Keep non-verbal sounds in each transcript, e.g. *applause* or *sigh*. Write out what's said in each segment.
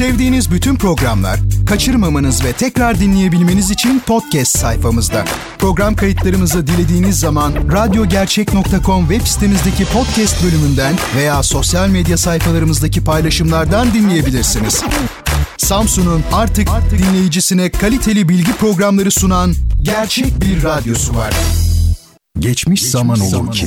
Sevdiğiniz bütün programlar kaçırmamanız ve tekrar dinleyebilmeniz için podcast sayfamızda. Program kayıtlarımızı dilediğiniz zaman radyogercek.com web sitemizdeki podcast bölümünden veya sosyal medya sayfalarımızdaki paylaşımlardan dinleyebilirsiniz. Samsun'un artık dinleyicisine kaliteli bilgi programları sunan gerçek bir radyosu var. Geçmiş zaman olur ki.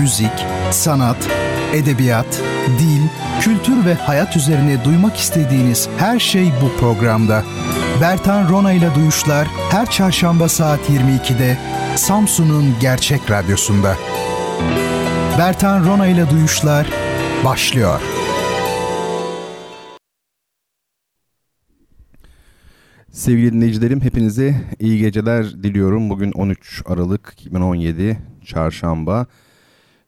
Müzik, sanat, edebiyat, dil, kültür ve hayat üzerine duymak istediğiniz her şey bu programda. Bertan Rona ile Duyuşlar her çarşamba saat 22'de Samsun'un Gerçek Radyosu'nda. Bertan Rona ile Duyuşlar başlıyor. Sevgili dinleyicilerim hepinize iyi geceler diliyorum. Bugün 13 Aralık 2017 Çarşamba.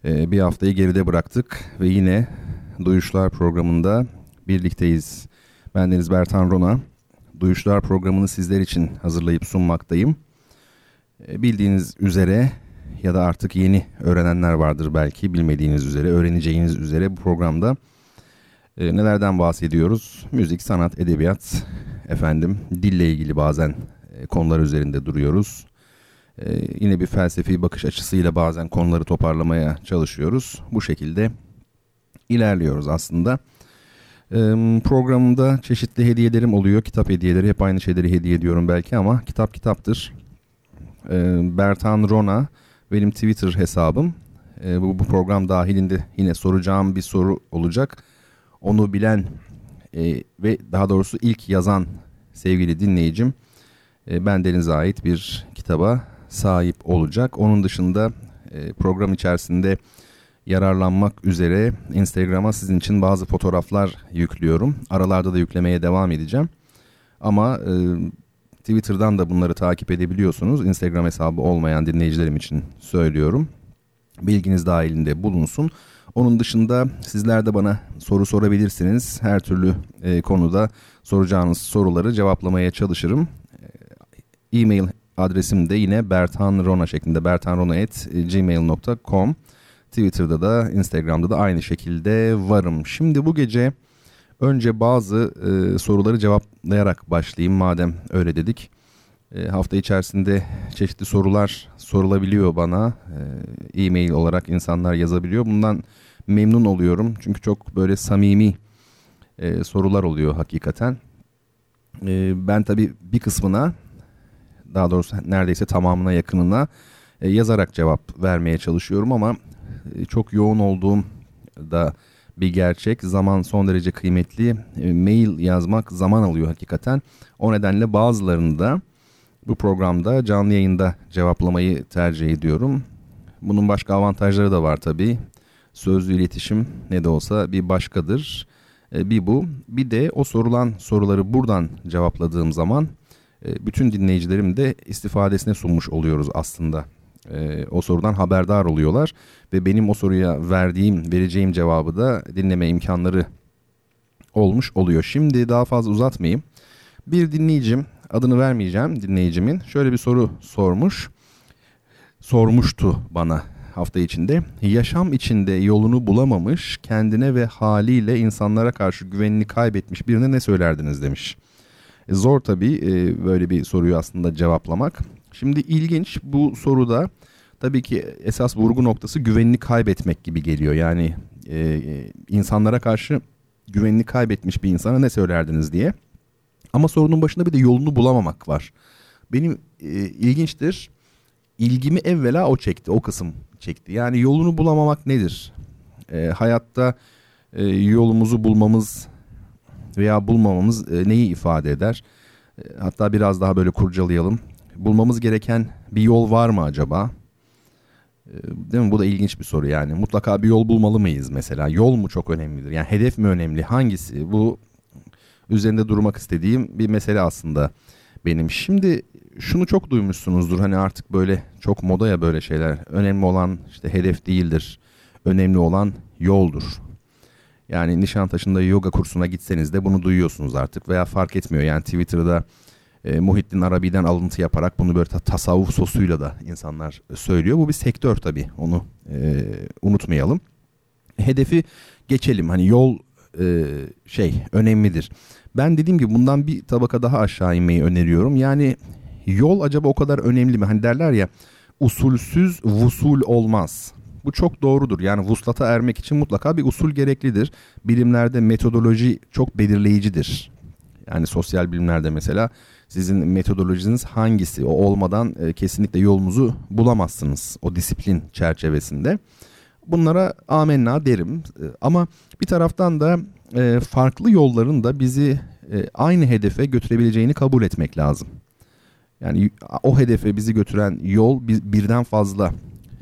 Ee, bir haftayı geride bıraktık ve yine Duyuşlar programında birlikteyiz. Ben Deniz Bertan Rona. Duyuşlar programını sizler için hazırlayıp sunmaktayım. Ee, bildiğiniz üzere ya da artık yeni öğrenenler vardır belki bilmediğiniz üzere, öğreneceğiniz üzere bu programda e, nelerden bahsediyoruz? Müzik, sanat, edebiyat, efendim dille ilgili bazen e, konular üzerinde duruyoruz. E, yine bir felsefi bakış açısıyla bazen konuları toparlamaya çalışıyoruz. Bu şekilde ilerliyoruz aslında. E, programımda çeşitli hediyelerim oluyor. Kitap hediyeleri hep aynı şeyleri hediye ediyorum belki ama kitap kitaptır. E, Bertan Rona benim Twitter hesabım. E, bu, bu program dahilinde yine soracağım bir soru olacak. Onu bilen e, ve daha doğrusu ilk yazan sevgili dinleyicim e, ben Deniz'e ait bir kitaba sahip olacak. Onun dışında e, program içerisinde yararlanmak üzere Instagram'a sizin için bazı fotoğraflar yüklüyorum. Aralarda da yüklemeye devam edeceğim. Ama e, Twitter'dan da bunları takip edebiliyorsunuz. Instagram hesabı olmayan dinleyicilerim için söylüyorum. Bilginiz dahilinde bulunsun. Onun dışında sizler de bana soru sorabilirsiniz. Her türlü e, konuda soracağınız soruları cevaplamaya çalışırım. E, e-mail adresim de yine bertanrona şeklinde bertanrona.gmail.com Twitter'da da Instagram'da da aynı şekilde varım. Şimdi bu gece önce bazı e, soruları cevaplayarak başlayayım madem öyle dedik. E, hafta içerisinde çeşitli sorular sorulabiliyor bana. E, e-mail olarak insanlar yazabiliyor. Bundan memnun oluyorum. Çünkü çok böyle samimi e, sorular oluyor hakikaten. E, ben tabii bir kısmına daha doğrusu neredeyse tamamına yakınına e, yazarak cevap vermeye çalışıyorum ama e, çok yoğun olduğum da bir gerçek. Zaman son derece kıymetli. E, mail yazmak zaman alıyor hakikaten. O nedenle bazılarını da bu programda canlı yayında cevaplamayı tercih ediyorum. Bunun başka avantajları da var tabii. Sözlü iletişim ne de olsa bir başkadır. E, bir bu. Bir de o sorulan soruları buradan cevapladığım zaman e, bütün dinleyicilerim de istifadesine sunmuş oluyoruz aslında. E, o sorudan haberdar oluyorlar ve benim o soruya verdiğim, vereceğim cevabı da dinleme imkanları olmuş oluyor. Şimdi daha fazla uzatmayayım. Bir dinleyicim, adını vermeyeceğim dinleyicimin şöyle bir soru sormuş. Sormuştu bana hafta içinde. Yaşam içinde yolunu bulamamış, kendine ve haliyle insanlara karşı güvenini kaybetmiş birine ne söylerdiniz demiş. E, zor tabii e, böyle bir soruyu aslında cevaplamak. Şimdi ilginç bu soruda tabii ki esas vurgu noktası güvenini kaybetmek gibi geliyor. Yani e, insanlara karşı güvenini kaybetmiş bir insana ne söylerdiniz diye. Ama sorunun başında bir de yolunu bulamamak var. Benim e, ilginçtir. İlgimi evvela o çekti, o kısım çekti. Yani yolunu bulamamak nedir? Hayatta e, yolumuzu bulmamız veya bulmamamız e, neyi ifade eder? E, hatta biraz daha böyle kurcalayalım. Bulmamız gereken bir yol var mı acaba? Değil mi? Bu da ilginç bir soru yani. Mutlaka bir yol bulmalı mıyız mesela? Yol mu çok önemlidir? Yani hedef mi önemli? Hangisi? Bu üzerinde durmak istediğim bir mesele aslında benim. Şimdi şunu çok duymuşsunuzdur. Hani artık böyle çok moda ya böyle şeyler. Önemli olan işte hedef değildir. Önemli olan yoldur. Yani Nişantaşı'nda yoga kursuna gitseniz de bunu duyuyorsunuz artık veya fark etmiyor. Yani Twitter'da e, Muhittin Arabi'den alıntı yaparak bunu böyle tasavvuf sosuyla da insanlar söylüyor. Bu bir sektör tabii onu e, unutmayalım. Hedefi geçelim hani yol e, şey önemlidir. Ben dediğim gibi bundan bir tabaka daha aşağı inmeyi öneriyorum. Yani yol acaba o kadar önemli mi? Hani derler ya usulsüz vusul olmaz. Bu çok doğrudur. Yani vuslata ermek için mutlaka bir usul gereklidir. Bilimlerde metodoloji çok belirleyicidir. Yani sosyal bilimlerde mesela sizin metodolojiniz hangisi? O olmadan e, kesinlikle yolunuzu bulamazsınız o disiplin çerçevesinde. Bunlara amenna derim. E, ama bir taraftan da e, farklı yolların da bizi e, aynı hedefe götürebileceğini kabul etmek lazım. Yani o hedefe bizi götüren yol bir, birden fazla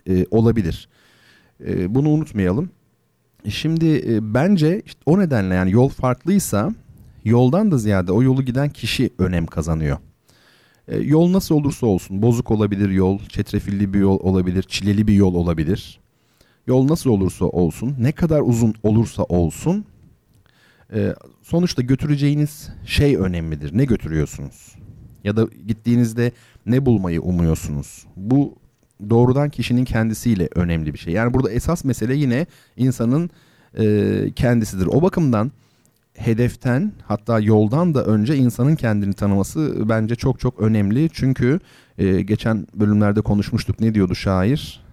e, olabilir. E, bunu unutmayalım. Şimdi e, bence işte o nedenle yani yol farklıysa yoldan da ziyade o yolu giden kişi önem kazanıyor. E, yol nasıl olursa olsun bozuk olabilir yol, çetrefilli bir yol olabilir, çileli bir yol olabilir. Yol nasıl olursa olsun, ne kadar uzun olursa olsun e, sonuçta götüreceğiniz şey önemlidir. Ne götürüyorsunuz? Ya da gittiğinizde ne bulmayı umuyorsunuz? Bu doğrudan kişinin kendisiyle önemli bir şey. Yani burada esas mesele yine insanın e, kendisidir. O bakımdan hedeften hatta yoldan da önce insanın kendini tanıması bence çok çok önemli. Çünkü e, geçen bölümlerde konuşmuştuk ne diyordu şair?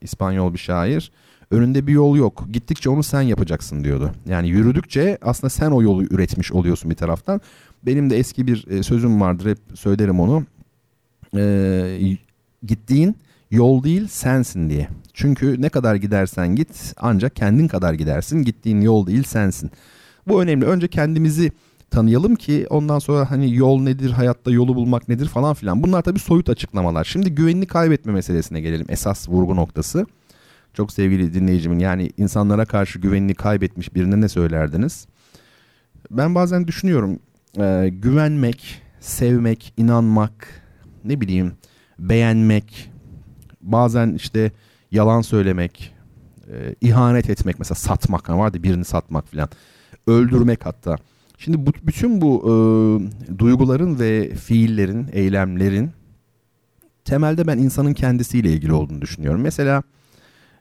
İspanyol bir şair. Önünde bir yol yok. Gittikçe onu sen yapacaksın diyordu. Yani yürüdükçe aslında sen o yolu üretmiş oluyorsun bir taraftan. Benim de eski bir e, sözüm vardır hep söylerim onu. E, gittiğin yol değil sensin diye. Çünkü ne kadar gidersen git ancak kendin kadar gidersin. Gittiğin yol değil sensin. Bu önemli. Önce kendimizi tanıyalım ki ondan sonra hani yol nedir, hayatta yolu bulmak nedir falan filan. Bunlar tabii soyut açıklamalar. Şimdi güvenini kaybetme meselesine gelelim. Esas vurgu noktası. Çok sevgili dinleyicimin yani insanlara karşı güvenini kaybetmiş birine ne söylerdiniz? Ben bazen düşünüyorum e, güvenmek, sevmek, inanmak, ne bileyim beğenmek, bazen işte yalan söylemek, e, ihanet etmek mesela satmak vardı birini satmak filan öldürmek hatta. Şimdi bu, bütün bu e, duyguların ve fiillerin, eylemlerin temelde ben insanın kendisiyle ilgili olduğunu düşünüyorum. Mesela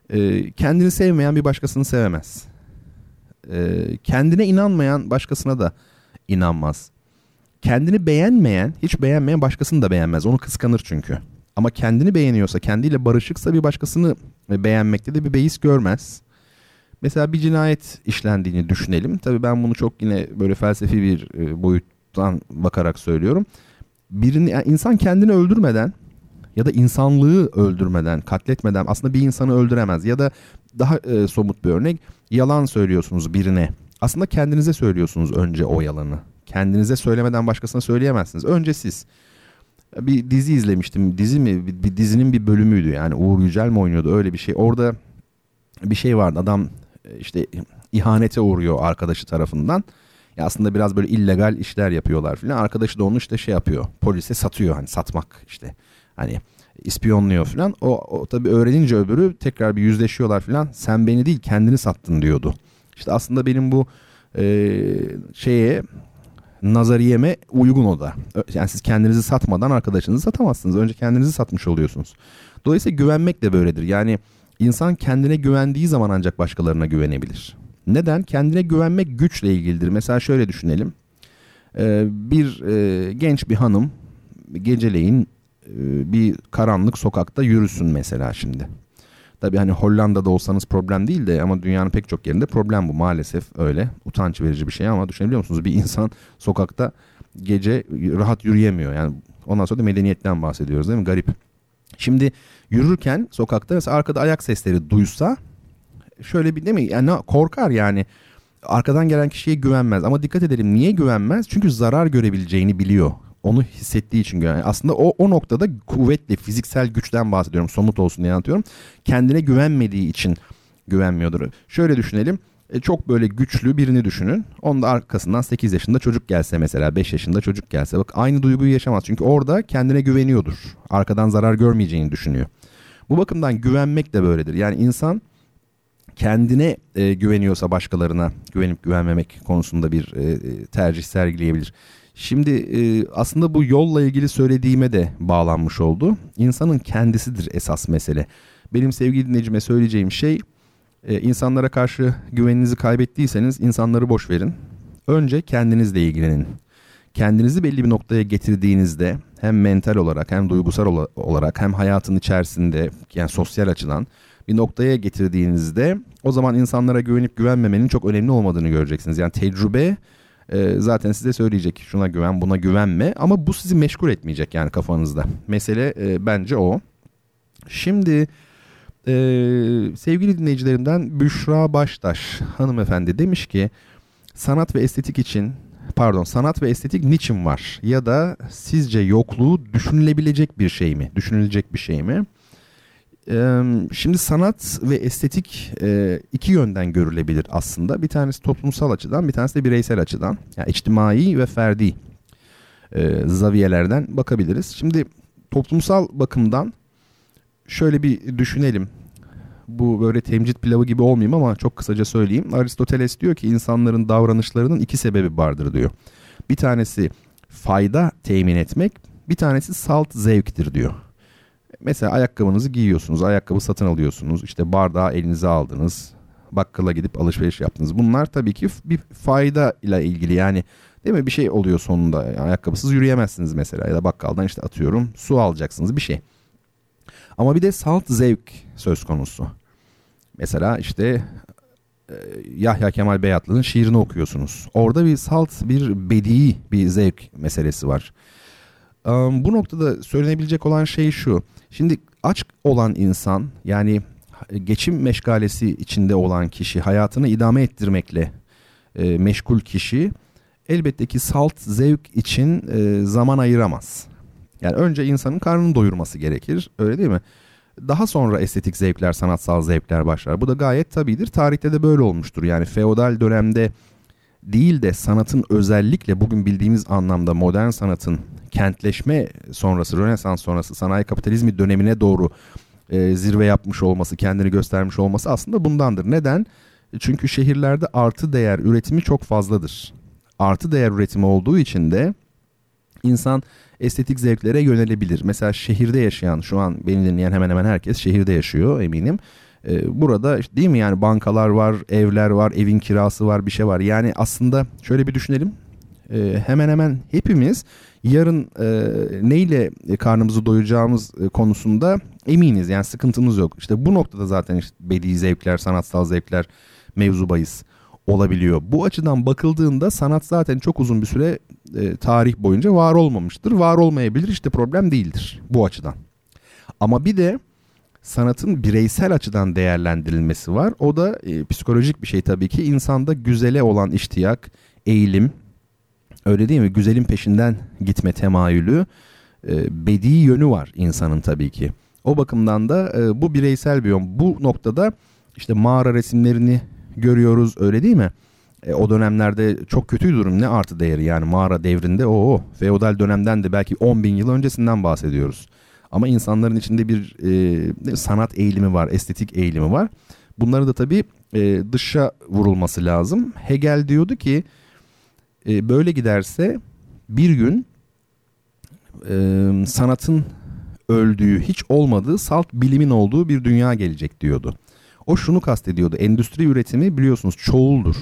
e, kendini sevmeyen bir başkasını sevemez. E, kendine inanmayan başkasına da inanmaz. Kendini beğenmeyen, hiç beğenmeyen başkasını da beğenmez. Onu kıskanır çünkü. Ama kendini beğeniyorsa, kendiyle barışıksa bir başkasını beğenmekte de bir beis görmez. Mesela bir cinayet işlendiğini düşünelim. Tabii ben bunu çok yine böyle felsefi bir e, boyuttan bakarak söylüyorum. Birini yani insan kendini öldürmeden ya da insanlığı öldürmeden, katletmeden aslında bir insanı öldüremez. Ya da daha e, somut bir örnek yalan söylüyorsunuz birine. Aslında kendinize söylüyorsunuz önce o yalanı. Kendinize söylemeden başkasına söyleyemezsiniz. Önce siz. Bir dizi izlemiştim. Dizi mi? Bir, bir dizinin bir bölümüydü yani. Uğur Yücel mi oynuyordu öyle bir şey. Orada bir şey vardı. Adam e, işte ihanete uğruyor arkadaşı tarafından. Ya aslında biraz böyle illegal işler yapıyorlar filan. Arkadaşı da onu işte şey yapıyor. Polise satıyor hani satmak işte. Hani ispiyonluyor filan. O, o tabii öğrenince öbürü tekrar bir yüzleşiyorlar filan. Sen beni değil kendini sattın diyordu. İşte aslında benim bu e, şeye nazariyeme uygun o da. Yani siz kendinizi satmadan arkadaşınızı satamazsınız. Önce kendinizi satmış oluyorsunuz. Dolayısıyla güvenmek de böyledir. Yani İnsan kendine güvendiği zaman ancak başkalarına güvenebilir. Neden? Kendine güvenmek güçle ilgilidir. Mesela şöyle düşünelim. Ee, bir e, genç bir hanım geceleyin e, bir karanlık sokakta yürüsün mesela şimdi. Tabi hani Hollanda'da olsanız problem değil de ama dünyanın pek çok yerinde problem bu maalesef öyle. Utanç verici bir şey ama düşünebiliyor musunuz? Bir insan *laughs* sokakta gece rahat yürüyemiyor. Yani ondan sonra da medeniyetten bahsediyoruz değil mi? Garip. Şimdi yürürken sokakta mesela arkada ayak sesleri duysa şöyle bir değil mi? Yani korkar yani. Arkadan gelen kişiye güvenmez ama dikkat edelim niye güvenmez? Çünkü zarar görebileceğini biliyor. Onu hissettiği için güven. Aslında o, o noktada kuvvetli fiziksel güçten bahsediyorum. Somut olsun diye anlatıyorum. Kendine güvenmediği için güvenmiyordur. Şöyle düşünelim. E, çok böyle güçlü birini düşünün. Onun da arkasından 8 yaşında çocuk gelse mesela 5 yaşında çocuk gelse bak aynı duyguyu yaşamaz. Çünkü orada kendine güveniyordur. Arkadan zarar görmeyeceğini düşünüyor. Bu bakımdan güvenmek de böyledir. Yani insan kendine e, güveniyorsa başkalarına güvenip güvenmemek konusunda bir e, e, tercih sergileyebilir. Şimdi e, aslında bu yolla ilgili söylediğime de bağlanmış oldu. İnsanın kendisidir esas mesele. Benim sevgili dinleyicime söyleyeceğim şey e, insanlara karşı güveninizi kaybettiyseniz insanları boş verin. Önce kendinizle ilgilenin. Kendinizi belli bir noktaya getirdiğinizde hem mental olarak hem duygusal olarak hem hayatın içerisinde yani sosyal açıdan bir noktaya getirdiğinizde o zaman insanlara güvenip güvenmemenin çok önemli olmadığını göreceksiniz. Yani tecrübe e, zaten size söyleyecek şuna güven buna güvenme ama bu sizi meşgul etmeyecek yani kafanızda. Mesele e, bence o. Şimdi e, sevgili dinleyicilerimden Büşra Baştaş hanımefendi demiş ki sanat ve estetik için pardon sanat ve estetik niçin var ya da sizce yokluğu düşünülebilecek bir şey mi düşünülecek bir şey mi? Şimdi sanat ve estetik iki yönden görülebilir aslında. Bir tanesi toplumsal açıdan, bir tanesi de bireysel açıdan. Yani içtimai ve ferdi zaviyelerden bakabiliriz. Şimdi toplumsal bakımdan şöyle bir düşünelim. Bu böyle temcit pilavı gibi olmayayım ama çok kısaca söyleyeyim. Aristoteles diyor ki insanların davranışlarının iki sebebi vardır diyor. Bir tanesi fayda temin etmek, bir tanesi salt zevktir diyor. Mesela ayakkabınızı giyiyorsunuz, ayakkabı satın alıyorsunuz, işte bardağı elinize aldınız, bakkala gidip alışveriş yaptınız. Bunlar tabii ki bir fayda ile ilgili yani değil mi bir şey oluyor sonunda. Yani ayakkabısız yürüyemezsiniz mesela ya da bakkaldan işte atıyorum su alacaksınız bir şey. Ama bir de salt zevk söz konusu. Mesela işte e, Yahya Kemal Beyatlı'nın şiirini okuyorsunuz. Orada bir salt bir bedi bir zevk meselesi var. Bu noktada söylenebilecek olan şey şu. Şimdi aç olan insan yani geçim meşgalesi içinde olan kişi hayatını idame ettirmekle e, meşgul kişi elbette ki salt zevk için e, zaman ayıramaz. Yani önce insanın karnını doyurması gerekir öyle değil mi? Daha sonra estetik zevkler, sanatsal zevkler başlar. Bu da gayet tabidir. Tarihte de böyle olmuştur. Yani feodal dönemde değil de sanatın özellikle bugün bildiğimiz anlamda modern sanatın kentleşme sonrası, Rönesans sonrası sanayi kapitalizmi dönemine doğru e, zirve yapmış olması, kendini göstermiş olması aslında bundandır. Neden? Çünkü şehirlerde artı değer üretimi çok fazladır. Artı değer üretimi olduğu için de insan estetik zevklere yönelebilir. Mesela şehirde yaşayan şu an beni dinleyen hemen hemen herkes şehirde yaşıyor eminim. Ee, burada işte değil mi yani bankalar var, evler var, evin kirası var, bir şey var. Yani aslında şöyle bir düşünelim. Ee, hemen hemen hepimiz yarın e, neyle karnımızı doyuracağımız e, konusunda eminiz. Yani sıkıntımız yok. İşte bu noktada zaten işte bedi zevkler, sanatsal zevkler mevzu bahis olabiliyor. Bu açıdan bakıldığında sanat zaten çok uzun bir süre e, tarih boyunca var olmamıştır. Var olmayabilir işte problem değildir bu açıdan. Ama bir de sanatın bireysel açıdan değerlendirilmesi var. O da e, psikolojik bir şey tabii ki. İnsanda güzele olan iştiyak, eğilim, öyle değil mi? Güzelin peşinden gitme temayülü, e, bedi yönü var insanın tabii ki. O bakımdan da e, bu bireysel bir yön. Bu noktada işte mağara resimlerini görüyoruz öyle değil mi? E, o dönemlerde çok kötü durum ne artı değeri yani mağara devrinde o feodal dönemden de belki 10 bin yıl öncesinden bahsediyoruz. Ama insanların içinde bir e, sanat eğilimi var, estetik eğilimi var. Bunları da tabii e, dışa vurulması lazım. Hegel diyordu ki e, böyle giderse bir gün e, sanatın öldüğü, hiç olmadığı, salt bilimin olduğu bir dünya gelecek diyordu. O şunu kastediyordu. Endüstri üretimi biliyorsunuz çoğuldur.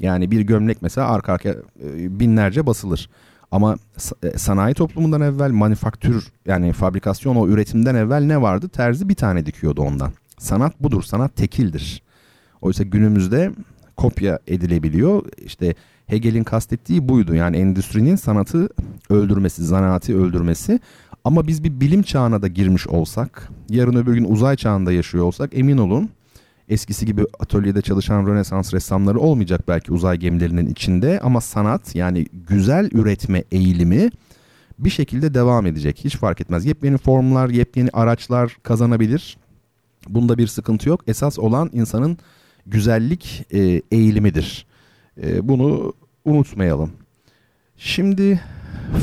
Yani bir gömlek mesela arka arka e, binlerce basılır. Ama e, sanayi toplumundan evvel manifaktür yani fabrikasyon o üretimden evvel ne vardı? Terzi bir tane dikiyordu ondan. Sanat budur. Sanat tekildir. Oysa günümüzde kopya edilebiliyor. İşte Hegel'in kastettiği buydu. Yani endüstrinin sanatı öldürmesi, zanaati öldürmesi. Ama biz bir bilim çağına da girmiş olsak, yarın öbür gün uzay çağında yaşıyor olsak emin olun eskisi gibi atölyede çalışan Rönesans ressamları olmayacak belki uzay gemilerinin içinde ama sanat yani güzel üretme eğilimi bir şekilde devam edecek. Hiç fark etmez. Yepyeni formlar, yepyeni araçlar kazanabilir. Bunda bir sıkıntı yok. Esas olan insanın güzellik e, eğilimidir. E, bunu unutmayalım. Şimdi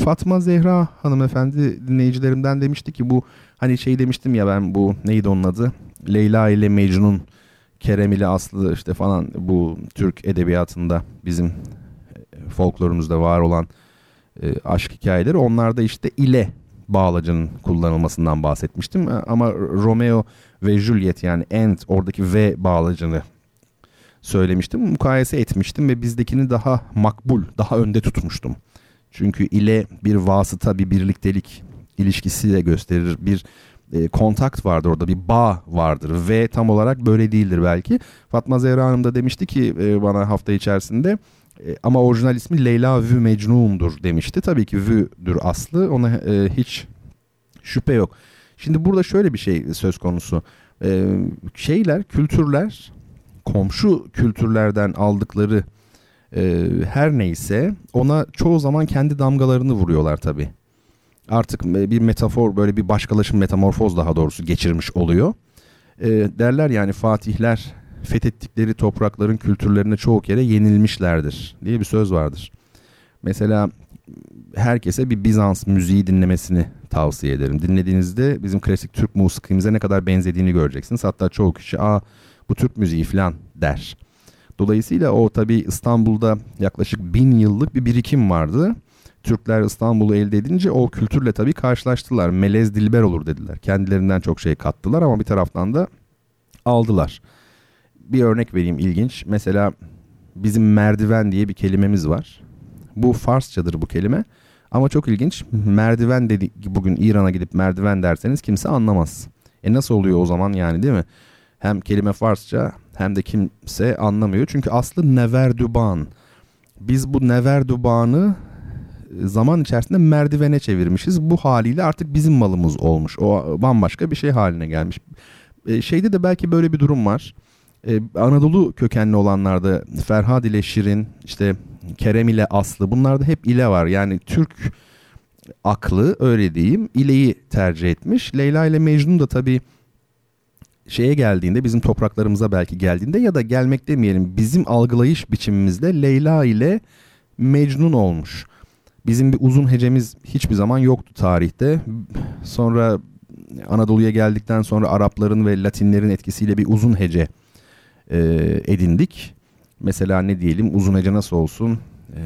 Fatma Zehra hanımefendi dinleyicilerimden demişti ki bu hani şey demiştim ya ben bu neydi onun adı? Leyla ile Mecnun, Kerem ile Aslı işte falan bu Türk edebiyatında bizim e, folklorumuzda var olan e, aşk hikayeleri. Onlarda işte ile bağlacının kullanılmasından bahsetmiştim. Ama Romeo ve Juliet yani and oradaki ve bağlacını söylemiştim. Mukayese etmiştim ve bizdekini daha makbul, daha önde tutmuştum. Çünkü ile bir vasıta, bir birliktelik ilişkisi de gösterir. Bir e, kontakt vardır orada, bir bağ vardır ve tam olarak böyle değildir belki. Fatma Zehra Hanım da demişti ki e, bana hafta içerisinde e, ama orijinal ismi Leyla Vü Mecnun'dur demişti. Tabii ki Vü'dür aslı ona e, hiç şüphe yok. Şimdi burada şöyle bir şey söz konusu. E, şeyler, kültürler komşu kültürlerden aldıkları e, her neyse ona çoğu zaman kendi damgalarını vuruyorlar tabii. Artık bir metafor böyle bir başkalaşım metamorfoz daha doğrusu geçirmiş oluyor. E, derler yani fatihler fethettikleri toprakların kültürlerine çoğu kere yenilmişlerdir diye bir söz vardır. Mesela herkese bir Bizans müziği dinlemesini tavsiye ederim. Dinlediğinizde bizim klasik Türk musikimize ne kadar benzediğini göreceksiniz. Hatta çoğu kişi aa bu Türk müziği falan der. Dolayısıyla o tabi İstanbul'da yaklaşık bin yıllık bir birikim vardı. Türkler İstanbul'u elde edince o kültürle tabi karşılaştılar. Melez dilber olur dediler. Kendilerinden çok şey kattılar ama bir taraftan da aldılar. Bir örnek vereyim ilginç. Mesela bizim merdiven diye bir kelimemiz var. Bu Farsçadır bu kelime. Ama çok ilginç. Merdiven dedik bugün İran'a gidip merdiven derseniz kimse anlamaz. E nasıl oluyor o zaman yani değil mi? Hem kelime Farsça hem de kimse anlamıyor. Çünkü aslı neverdüban. Biz bu neverdübanı e, zaman içerisinde merdivene çevirmişiz. Bu haliyle artık bizim malımız olmuş. O bambaşka bir şey haline gelmiş. E, şeyde de belki böyle bir durum var. E, Anadolu kökenli olanlarda Ferhad ile Şirin, işte Kerem ile Aslı bunlarda hep ile var. Yani Türk aklı öyle diyeyim ileyi tercih etmiş. Leyla ile Mecnun da tabii şeye geldiğinde bizim topraklarımıza belki geldiğinde ya da gelmek demeyelim bizim algılayış biçimimizde Leyla ile Mecnun olmuş. Bizim bir uzun hecemiz hiçbir zaman yoktu tarihte. Sonra Anadolu'ya geldikten sonra Arapların ve Latinlerin etkisiyle bir uzun hece e, edindik. Mesela ne diyelim uzun hece nasıl olsun? E,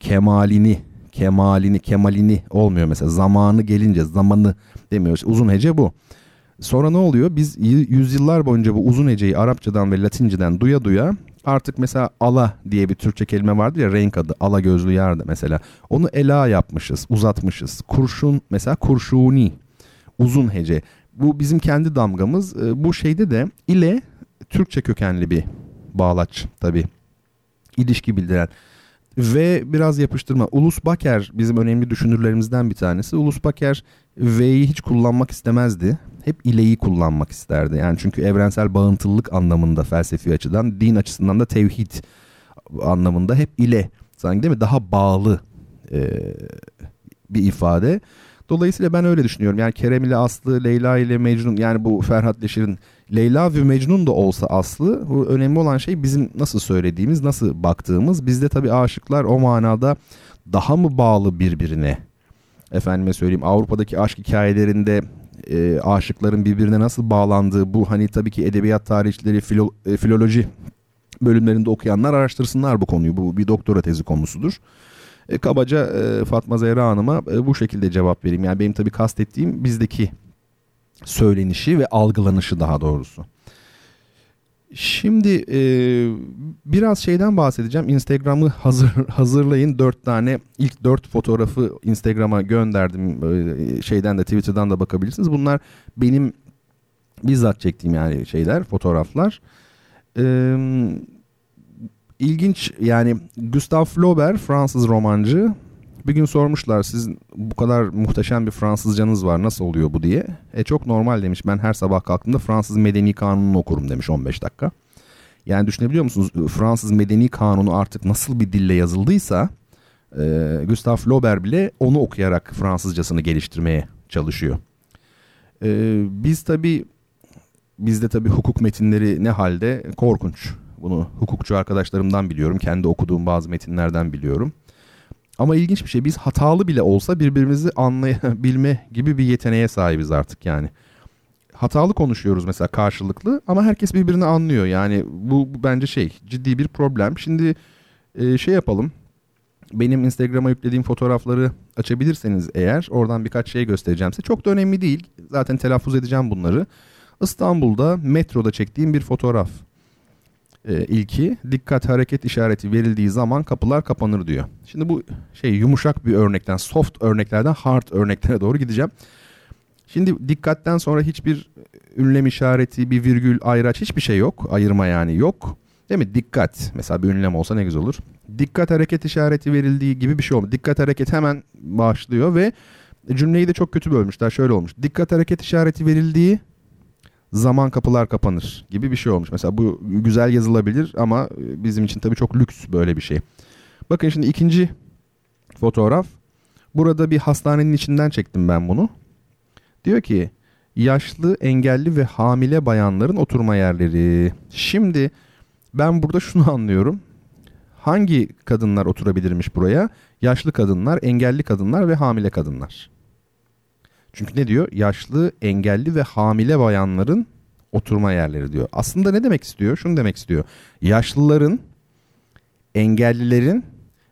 kemalini, kemalini, kemalini olmuyor mesela. Zamanı gelince zamanı demiyoruz. Uzun hece bu. Sonra ne oluyor? Biz yüzyıllar boyunca bu uzun heceyi Arapçadan ve Latinceden duya duya artık mesela ala diye bir Türkçe kelime vardır ya renk adı ala gözlü yerde mesela. Onu ela yapmışız, uzatmışız. Kurşun mesela kurşuni uzun hece. Bu bizim kendi damgamız. Ee, bu şeyde de ile Türkçe kökenli bir bağlaç tabi. İlişki bildiren. Ve biraz yapıştırma. Ulus Baker bizim önemli düşünürlerimizden bir tanesi. Ulus Baker V'yi hiç kullanmak istemezdi hep ileyi kullanmak isterdi. Yani çünkü evrensel bağıntılılık anlamında felsefi açıdan, din açısından da tevhid anlamında hep ile sanki değil mi daha bağlı e, bir ifade. Dolayısıyla ben öyle düşünüyorum. Yani Kerem ile Aslı, Leyla ile Mecnun yani bu Ferhat Leşir'in Leyla ve Mecnun da olsa Aslı bu önemli olan şey bizim nasıl söylediğimiz, nasıl baktığımız. Bizde tabii aşıklar o manada daha mı bağlı birbirine? Efendime söyleyeyim Avrupa'daki aşk hikayelerinde e, aşıkların birbirine nasıl bağlandığı bu hani tabii ki edebiyat tarihçileri, filo, e, filoloji bölümlerinde okuyanlar araştırsınlar bu konuyu. Bu bir doktora tezi konusudur. E, kabaca e, Fatma Zehra Hanım'a e, bu şekilde cevap vereyim. Yani benim tabii kastettiğim bizdeki söylenişi ve algılanışı daha doğrusu. Şimdi e, biraz şeyden bahsedeceğim. Instagram'ı hazır *laughs* hazırlayın. Dört tane ilk dört fotoğrafı Instagram'a gönderdim. E, şeyden de Twitter'dan da bakabilirsiniz. Bunlar benim bizzat çektiğim yani şeyler, fotoğraflar. E, ilginç yani Gustave Flaubert Fransız romancı bir gün sormuşlar siz bu kadar muhteşem bir Fransızcanız var nasıl oluyor bu diye. E çok normal demiş ben her sabah kalktığımda Fransız Medeni Kanunu'nu okurum demiş 15 dakika. Yani düşünebiliyor musunuz Fransız Medeni Kanunu artık nasıl bir dille yazıldıysa e, Gustave Flaubert bile onu okuyarak Fransızcasını geliştirmeye çalışıyor. E, biz tabii bizde tabii hukuk metinleri ne halde korkunç. Bunu hukukçu arkadaşlarımdan biliyorum. Kendi okuduğum bazı metinlerden biliyorum. Ama ilginç bir şey biz hatalı bile olsa birbirimizi anlayabilme gibi bir yeteneğe sahibiz artık yani. Hatalı konuşuyoruz mesela karşılıklı ama herkes birbirini anlıyor. Yani bu, bu bence şey ciddi bir problem. Şimdi e, şey yapalım. Benim Instagram'a yüklediğim fotoğrafları açabilirseniz eğer oradan birkaç şey göstereceğim size. Çok da önemli değil. Zaten telaffuz edeceğim bunları. İstanbul'da metroda çektiğim bir fotoğraf. Ee, ilki dikkat hareket işareti verildiği zaman kapılar kapanır diyor. Şimdi bu şey yumuşak bir örnekten soft örneklerden hard örneklere doğru gideceğim. Şimdi dikkatten sonra hiçbir ünlem işareti, bir virgül, ayraç hiçbir şey yok. Ayırma yani yok. Değil mi? Dikkat. Mesela bir ünlem olsa ne güzel olur. Dikkat hareket işareti verildiği gibi bir şey olmuş. Dikkat hareket hemen başlıyor ve cümleyi de çok kötü bölmüşler. Şöyle olmuş. Dikkat hareket işareti verildiği zaman kapılar kapanır gibi bir şey olmuş. Mesela bu güzel yazılabilir ama bizim için tabii çok lüks böyle bir şey. Bakın şimdi ikinci fotoğraf. Burada bir hastanenin içinden çektim ben bunu. Diyor ki yaşlı, engelli ve hamile bayanların oturma yerleri. Şimdi ben burada şunu *laughs* anlıyorum. Hangi kadınlar oturabilirmiş buraya? Yaşlı kadınlar, engelli kadınlar ve hamile kadınlar. Çünkü ne diyor? Yaşlı, engelli ve hamile bayanların oturma yerleri diyor. Aslında ne demek istiyor? Şunu demek istiyor. Yaşlıların, engellilerin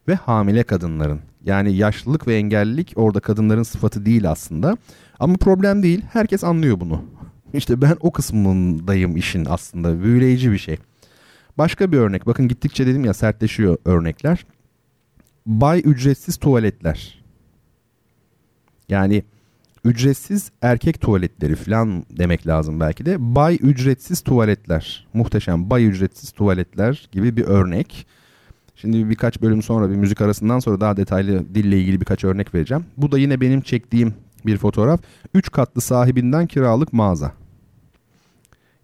ve hamile kadınların. Yani yaşlılık ve engellilik orada kadınların sıfatı değil aslında. Ama problem değil. Herkes anlıyor bunu. *laughs* İşte ben o kısmındayım işin aslında. Büyüleyici bir şey. Başka bir örnek. Bakın gittikçe dedim ya sertleşiyor örnekler. Bay ücretsiz tuvaletler. Yani ücretsiz erkek tuvaletleri falan demek lazım belki de. Bay ücretsiz tuvaletler. Muhteşem bay ücretsiz tuvaletler gibi bir örnek. Şimdi birkaç bölüm sonra bir müzik arasından sonra daha detaylı dille ilgili birkaç örnek vereceğim. Bu da yine benim çektiğim bir fotoğraf. Üç katlı sahibinden kiralık mağaza.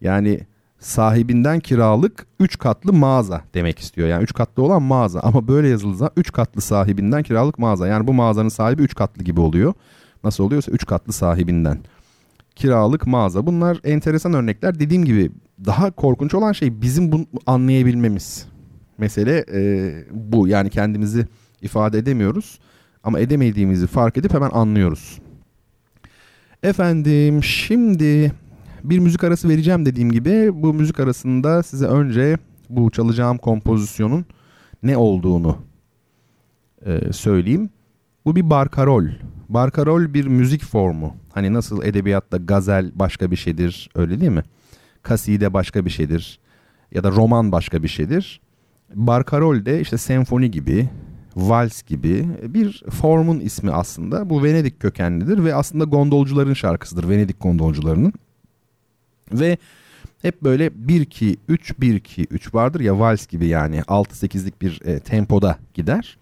Yani sahibinden kiralık 3 katlı mağaza demek istiyor. Yani 3 katlı olan mağaza ama böyle yazılırsa 3 katlı sahibinden kiralık mağaza. Yani bu mağazanın sahibi 3 katlı gibi oluyor. Nasıl oluyorsa 3 katlı sahibinden. Kiralık mağaza. Bunlar enteresan örnekler. Dediğim gibi daha korkunç olan şey bizim bunu anlayabilmemiz. Mesele e, bu. Yani kendimizi ifade edemiyoruz. Ama edemediğimizi fark edip hemen anlıyoruz. Efendim şimdi bir müzik arası vereceğim dediğim gibi bu müzik arasında size önce bu çalacağım kompozisyonun ne olduğunu e, söyleyeyim. Bu bir barkarol. Barkarol bir müzik formu. Hani nasıl edebiyatta gazel başka bir şeydir öyle değil mi? Kaside başka bir şeydir ya da roman başka bir şeydir. Barkarol de işte senfoni gibi, vals gibi bir formun ismi aslında. Bu Venedik kökenlidir ve aslında gondolcuların şarkısıdır. Venedik gondolcularının. Ve hep böyle 1-2-3 1-2-3 vardır ya vals gibi yani 6-8'lik bir e, tempoda gider.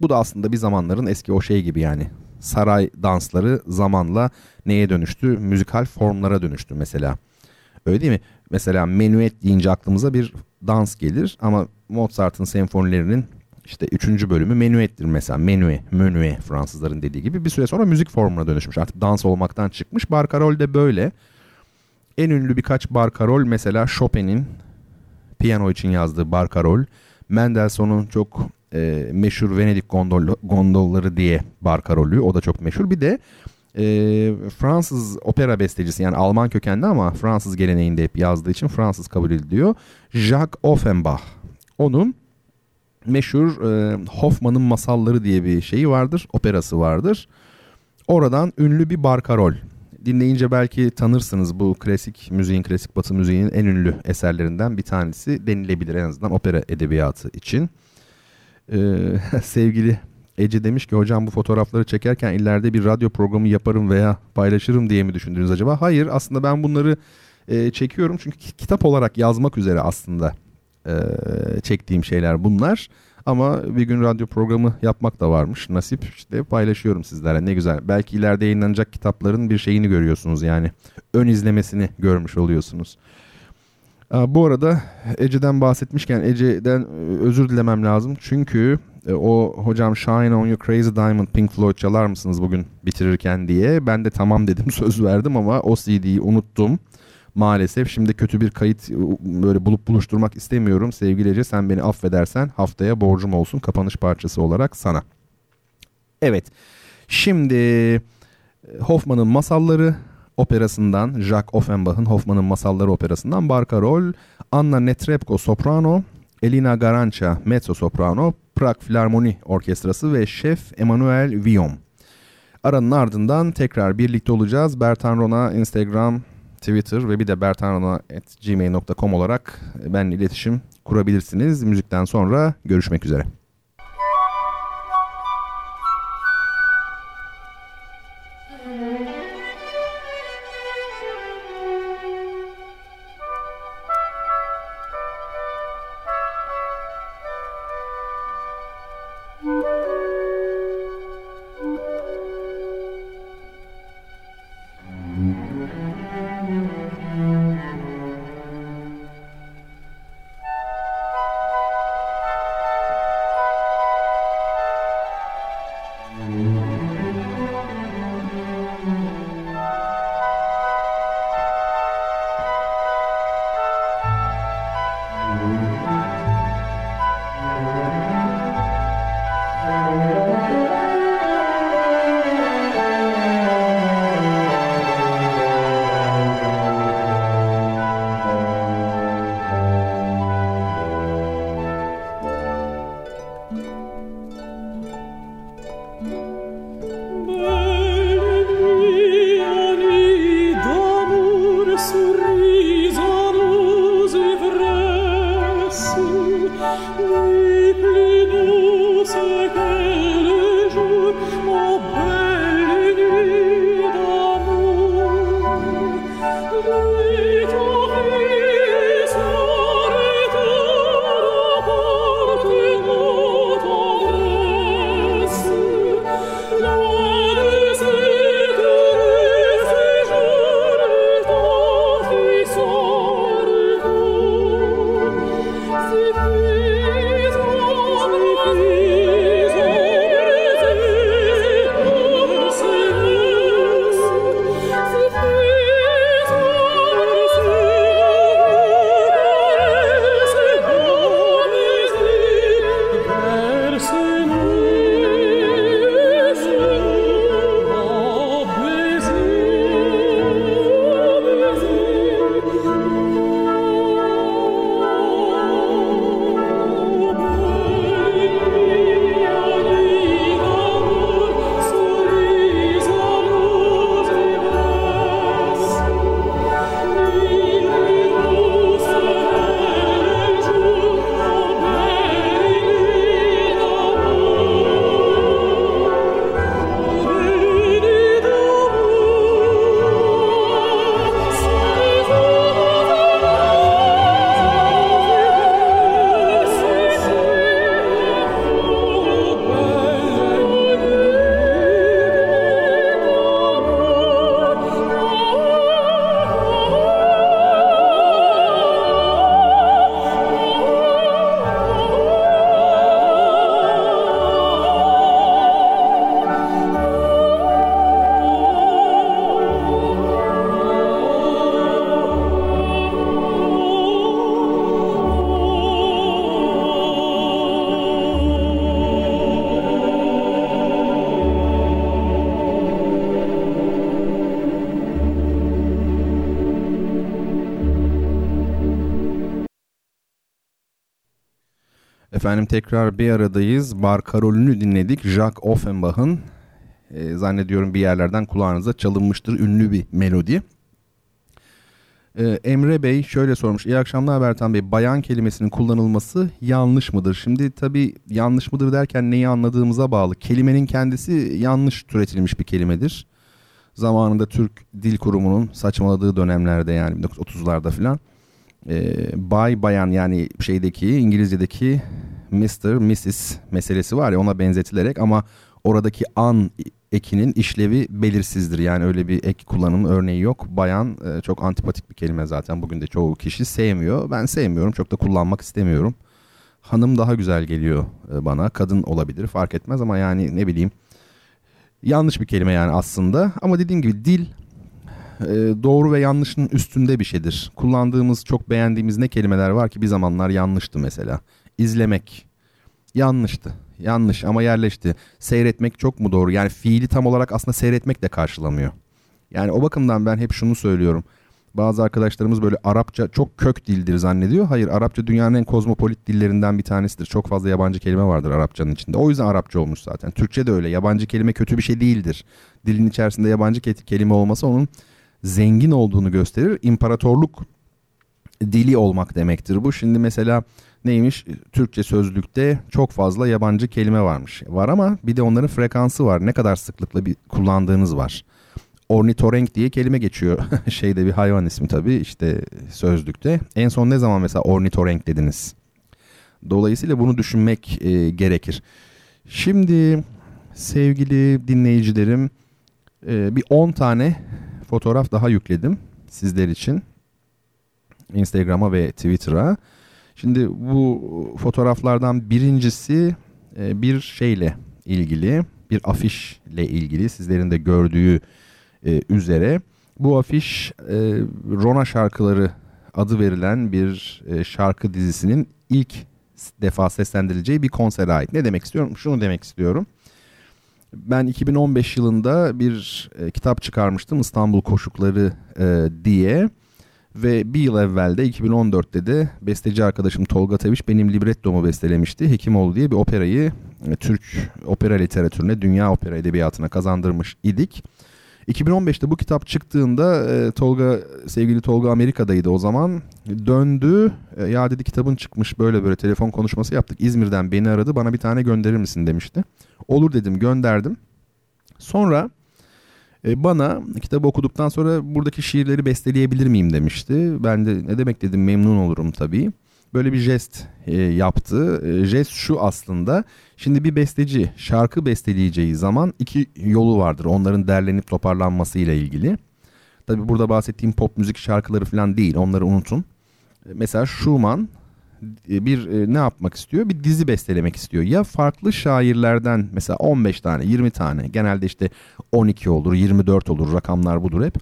Bu da aslında bir zamanların eski o şey gibi yani saray dansları zamanla neye dönüştü? Müzikal formlara dönüştü mesela. Öyle değil mi? Mesela menuet deyince aklımıza bir dans gelir ama Mozart'ın senfonilerinin işte üçüncü bölümü menuettir mesela. Menue, menue Fransızların dediği gibi bir süre sonra müzik formuna dönüşmüş. Artık dans olmaktan çıkmış. Barkarol de böyle. En ünlü birkaç barkarol mesela Chopin'in piyano için yazdığı barkarol. Mendelssohn'un çok e, meşhur Venedik gondol, gondolları diye barkarolü. O da çok meşhur. Bir de e, Fransız opera bestecisi yani Alman kökenli ama Fransız geleneğinde hep yazdığı için Fransız kabul ediliyor. Jacques Offenbach. Onun meşhur e, Hoffman'ın Masalları diye bir şeyi vardır. Operası vardır. Oradan ünlü bir barkarol dinleyince belki tanırsınız bu klasik müziğin, klasik batı müziğinin en ünlü eserlerinden bir tanesi denilebilir en azından opera edebiyatı için. Ee, *laughs* sevgili Ece demiş ki hocam bu fotoğrafları çekerken ileride bir radyo programı yaparım veya paylaşırım diye mi düşündünüz acaba? Hayır aslında ben bunları e, çekiyorum çünkü kitap olarak yazmak üzere aslında e, çektiğim şeyler bunlar. Ama bir gün radyo programı yapmak da varmış. Nasip işte paylaşıyorum sizlere ne güzel. Belki ileride yayınlanacak kitapların bir şeyini görüyorsunuz yani. Ön izlemesini görmüş oluyorsunuz. Bu arada Ece'den bahsetmişken Ece'den e, özür dilemem lazım. Çünkü e, o hocam Shine on Your Crazy Diamond Pink Floyd çalar mısınız bugün bitirirken diye. Ben de tamam dedim *laughs* söz verdim ama o CD'yi unuttum. Maalesef şimdi kötü bir kayıt böyle bulup buluşturmak istemiyorum. Sevgili Ece sen beni affedersen haftaya borcum olsun kapanış parçası olarak sana. Evet şimdi Hoffman'ın masalları operasından Jacques Offenbach'ın Hoffman'ın Masalları operasından Barkarol, Anna Netrebko soprano, Elina Garanca mezzo soprano, Prag Filarmoni Orkestrası ve şef Emmanuel Vion. Aranın ardından tekrar birlikte olacağız. Bertan Rona Instagram, Twitter ve bir de bertanrona.gmail.com olarak benimle iletişim kurabilirsiniz. Müzikten sonra görüşmek üzere. Efendim tekrar bir aradayız. Bar Karolünü dinledik. Jacques Offenbach'ın e, zannediyorum bir yerlerden kulağınıza çalınmıştır ünlü bir melodi. E, Emre Bey şöyle sormuş. İyi akşamlar Bertan Bey. Bayan kelimesinin kullanılması yanlış mıdır? Şimdi tabii yanlış mıdır derken neyi anladığımıza bağlı. Kelimenin kendisi yanlış türetilmiş bir kelimedir. Zamanında Türk Dil Kurumu'nun saçmaladığı dönemlerde yani 1930'larda filan e, bay bayan yani şeydeki İngilizce'deki Mr. Mrs. meselesi var ya ona benzetilerek ama oradaki an ekinin işlevi belirsizdir. Yani öyle bir ek kullanım örneği yok. Bayan e, çok antipatik bir kelime zaten. Bugün de çoğu kişi sevmiyor. Ben sevmiyorum. Çok da kullanmak istemiyorum. hanım daha güzel geliyor e, bana. Kadın olabilir fark etmez ama yani ne bileyim yanlış bir kelime yani aslında. Ama dediğim gibi dil e, doğru ve yanlışın üstünde bir şeydir. Kullandığımız çok beğendiğimiz ne kelimeler var ki bir zamanlar yanlıştı mesela. İzlemek yanlıştı. Yanlış ama yerleşti. Seyretmek çok mu doğru? Yani fiili tam olarak aslında seyretmek de karşılamıyor. Yani o bakımdan ben hep şunu söylüyorum. Bazı arkadaşlarımız böyle Arapça çok kök dildir zannediyor. Hayır Arapça dünyanın en kozmopolit dillerinden bir tanesidir. Çok fazla yabancı kelime vardır Arapçanın içinde. O yüzden Arapça olmuş zaten. Türkçe de öyle. Yabancı kelime kötü bir şey değildir. Dilin içerisinde yabancı kelime olması onun zengin olduğunu gösterir. İmparatorluk dili olmak demektir bu. Şimdi mesela neymiş? Türkçe sözlükte çok fazla yabancı kelime varmış. Var ama bir de onların frekansı var. Ne kadar sıklıkla bir kullandığınız var ornitorenk diye kelime geçiyor. *laughs* Şeyde bir hayvan ismi tabii işte sözlükte. En son ne zaman mesela ornitorenk dediniz? Dolayısıyla bunu düşünmek e, gerekir. Şimdi sevgili dinleyicilerim e, bir 10 tane fotoğraf daha yükledim sizler için. Instagram'a ve Twitter'a. Şimdi bu fotoğraflardan birincisi e, bir şeyle ilgili, bir afişle ilgili sizlerin de gördüğü e, üzere. Bu afiş e, Rona şarkıları adı verilen bir şarkı dizisinin ilk defa seslendirileceği bir konsere ait. Ne demek istiyorum? Şunu demek istiyorum. Ben 2015 yılında bir e, kitap çıkarmıştım İstanbul Koşukları e, diye. Ve bir yıl evvel de 2014'te de besteci arkadaşım Tolga Taviş benim librettomu bestelemişti. Hekimoğlu diye bir operayı e, Türk opera literatürüne, dünya opera edebiyatına kazandırmış idik. 2015'te bu kitap çıktığında e, Tolga sevgili Tolga Amerika'daydı o zaman. Döndü. E, ya dedi kitabın çıkmış böyle böyle telefon konuşması yaptık. İzmir'den beni aradı. Bana bir tane gönderir misin demişti. Olur dedim gönderdim. Sonra e, bana kitabı okuduktan sonra buradaki şiirleri besteleyebilir miyim demişti. Ben de ne demek dedim memnun olurum tabii böyle bir jest e, yaptı. E, jest şu aslında. Şimdi bir besteci şarkı besteleyeceği zaman iki yolu vardır. Onların derlenip toparlanması ile ilgili. Tabi burada bahsettiğim pop müzik şarkıları falan değil. Onları unutun. E, mesela Schumann bir e, ne yapmak istiyor? Bir dizi bestelemek istiyor. Ya farklı şairlerden mesela 15 tane, 20 tane. Genelde işte 12 olur, 24 olur. Rakamlar budur hep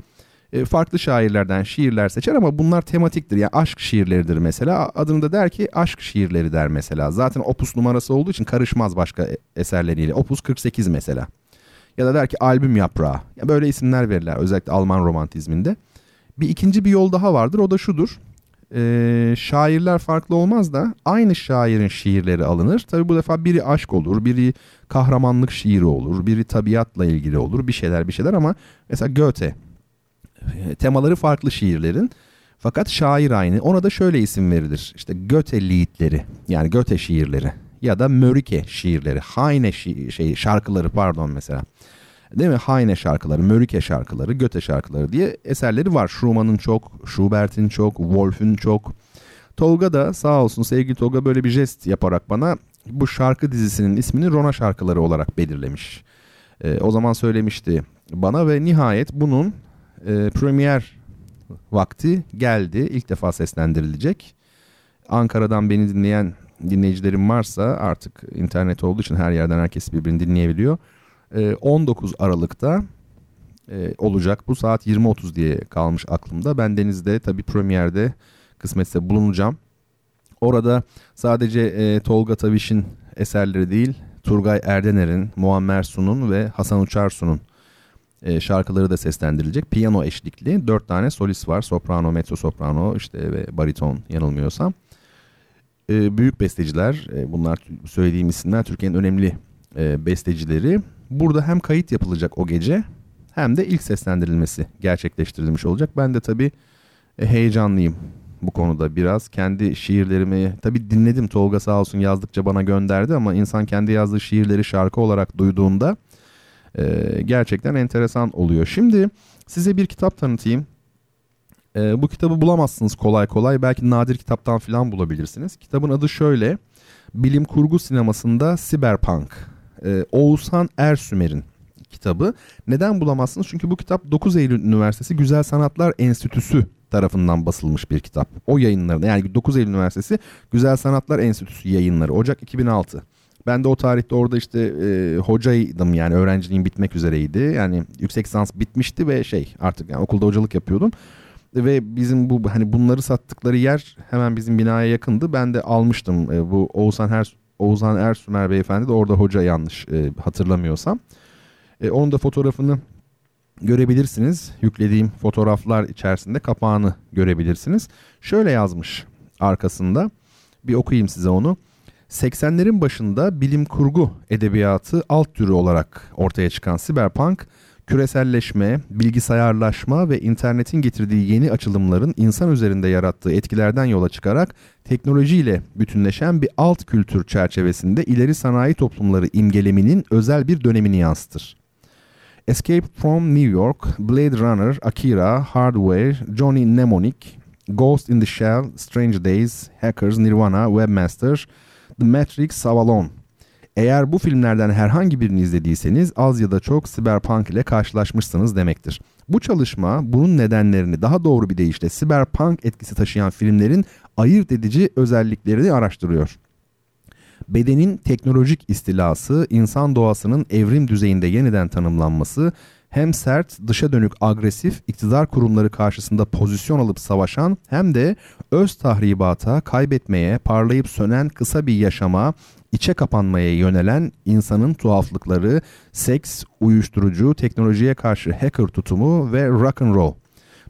e, farklı şairlerden şiirler seçer ama bunlar tematiktir. Yani aşk şiirleridir mesela. Adını da der ki aşk şiirleri der mesela. Zaten opus numarası olduğu için karışmaz başka e, eserleriyle. Opus 48 mesela. Ya da der ki albüm yaprağı. Ya böyle isimler verirler özellikle Alman romantizminde. Bir ikinci bir yol daha vardır o da şudur. Ee, şairler farklı olmaz da aynı şairin şiirleri alınır. Tabi bu defa biri aşk olur, biri kahramanlık şiiri olur, biri tabiatla ilgili olur bir şeyler bir şeyler ama mesela Goethe temaları farklı şiirlerin. Fakat şair aynı. Ona da şöyle isim verilir. İşte Göte liitleri yani Göte şiirleri ya da Mörike şiirleri, Heine şi şey şarkıları pardon mesela. Değil mi? Heine şarkıları, Mörike şarkıları, Göte şarkıları diye eserleri var. Schumann'ın çok, Schubert'in çok, Wolf'ün çok. Tolga da sağ olsun sevgili Tolga böyle bir jest yaparak bana bu şarkı dizisinin ismini Rona şarkıları olarak belirlemiş. Ee, o zaman söylemişti bana ve nihayet bunun e, premier vakti geldi. İlk defa seslendirilecek. Ankara'dan beni dinleyen dinleyicilerim varsa artık internet olduğu için her yerden herkes birbirini dinleyebiliyor. E, 19 Aralık'ta e, olacak. Bu saat 20.30 diye kalmış aklımda. Ben Deniz'de tabii premierde kısmetse bulunacağım. Orada sadece e, Tolga Taviş'in eserleri değil, Turgay Erdener'in, Muammer Sun'un ve Hasan Uçarsu'nun e, şarkıları da seslendirilecek. Piyano eşlikli dört tane solist var. Soprano, mezzo soprano işte ve bariton yanılmıyorsam. E, büyük besteciler bunlar söylediğim isimler Türkiye'nin önemli bestecileri. Burada hem kayıt yapılacak o gece hem de ilk seslendirilmesi gerçekleştirilmiş olacak. Ben de tabii e, heyecanlıyım bu konuda biraz. Kendi şiirlerimi tabii dinledim Tolga sağ olsun yazdıkça bana gönderdi ama insan kendi yazdığı şiirleri şarkı olarak duyduğunda e, gerçekten enteresan oluyor. Şimdi size bir kitap tanıtayım. E, bu kitabı bulamazsınız kolay kolay. Belki nadir kitaptan falan bulabilirsiniz. Kitabın adı şöyle. Bilim kurgu sinemasında Cyberpunk. E, Oğuzhan Ersümer'in kitabı. Neden bulamazsınız? Çünkü bu kitap 9 Eylül Üniversitesi Güzel Sanatlar Enstitüsü tarafından basılmış bir kitap. O yayınlarında yani 9 Eylül Üniversitesi Güzel Sanatlar Enstitüsü yayınları Ocak 2006. Ben de o tarihte orada işte e, hocaydım yani öğrenciliğim bitmek üzereydi. Yani yüksek lisans bitmişti ve şey artık yani okulda hocalık yapıyordum. Ve bizim bu hani bunları sattıkları yer hemen bizim binaya yakındı. Ben de almıştım e, bu Oğuzhan Her Oğuzhan Ersümer beyefendi de orada hoca yanlış e, hatırlamıyorsam. E, onun da fotoğrafını görebilirsiniz. Yüklediğim fotoğraflar içerisinde kapağını görebilirsiniz. Şöyle yazmış arkasında. Bir okuyayım size onu. 80'lerin başında bilim kurgu edebiyatı alt türü olarak ortaya çıkan siberpunk, küreselleşme, bilgisayarlaşma ve internetin getirdiği yeni açılımların insan üzerinde yarattığı etkilerden yola çıkarak teknolojiyle bütünleşen bir alt kültür çerçevesinde ileri sanayi toplumları imgeleminin özel bir dönemini yansıtır. Escape from New York, Blade Runner, Akira, Hardware, Johnny Mnemonic, Ghost in the Shell, Strange Days, Hackers, Nirvana, Webmaster, The Matrix, Avalon. Eğer bu filmlerden herhangi birini izlediyseniz az ya da çok Cyberpunk ile karşılaşmışsınız demektir. Bu çalışma bunun nedenlerini daha doğru bir deyişle Cyberpunk etkisi taşıyan filmlerin ayırt edici özelliklerini araştırıyor. Bedenin teknolojik istilası, insan doğasının evrim düzeyinde yeniden tanımlanması, hem sert, dışa dönük agresif iktidar kurumları karşısında pozisyon alıp savaşan hem de öz tahribata, kaybetmeye, parlayıp sönen kısa bir yaşama, içe kapanmaya yönelen insanın tuhaflıkları, seks, uyuşturucu, teknolojiye karşı hacker tutumu ve rock and roll.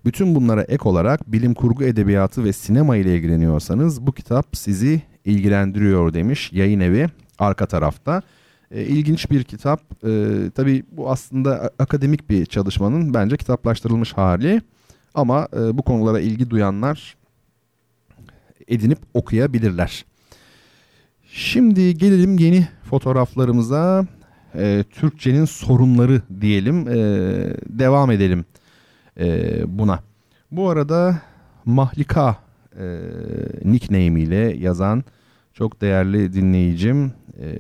Bütün bunlara ek olarak bilim kurgu edebiyatı ve sinema ile ilgileniyorsanız bu kitap sizi ilgilendiriyor demiş yayın evi arka tarafta. E, ilginç bir kitap. E, tabii bu aslında akademik bir çalışmanın bence kitaplaştırılmış hali. Ama e, bu konulara ilgi duyanlar edinip okuyabilirler. Şimdi gelelim yeni fotoğraflarımıza. E, Türkçenin sorunları diyelim. E, devam edelim e, buna. Bu arada Mahlika e, nickname ile yazan çok değerli dinleyicim e,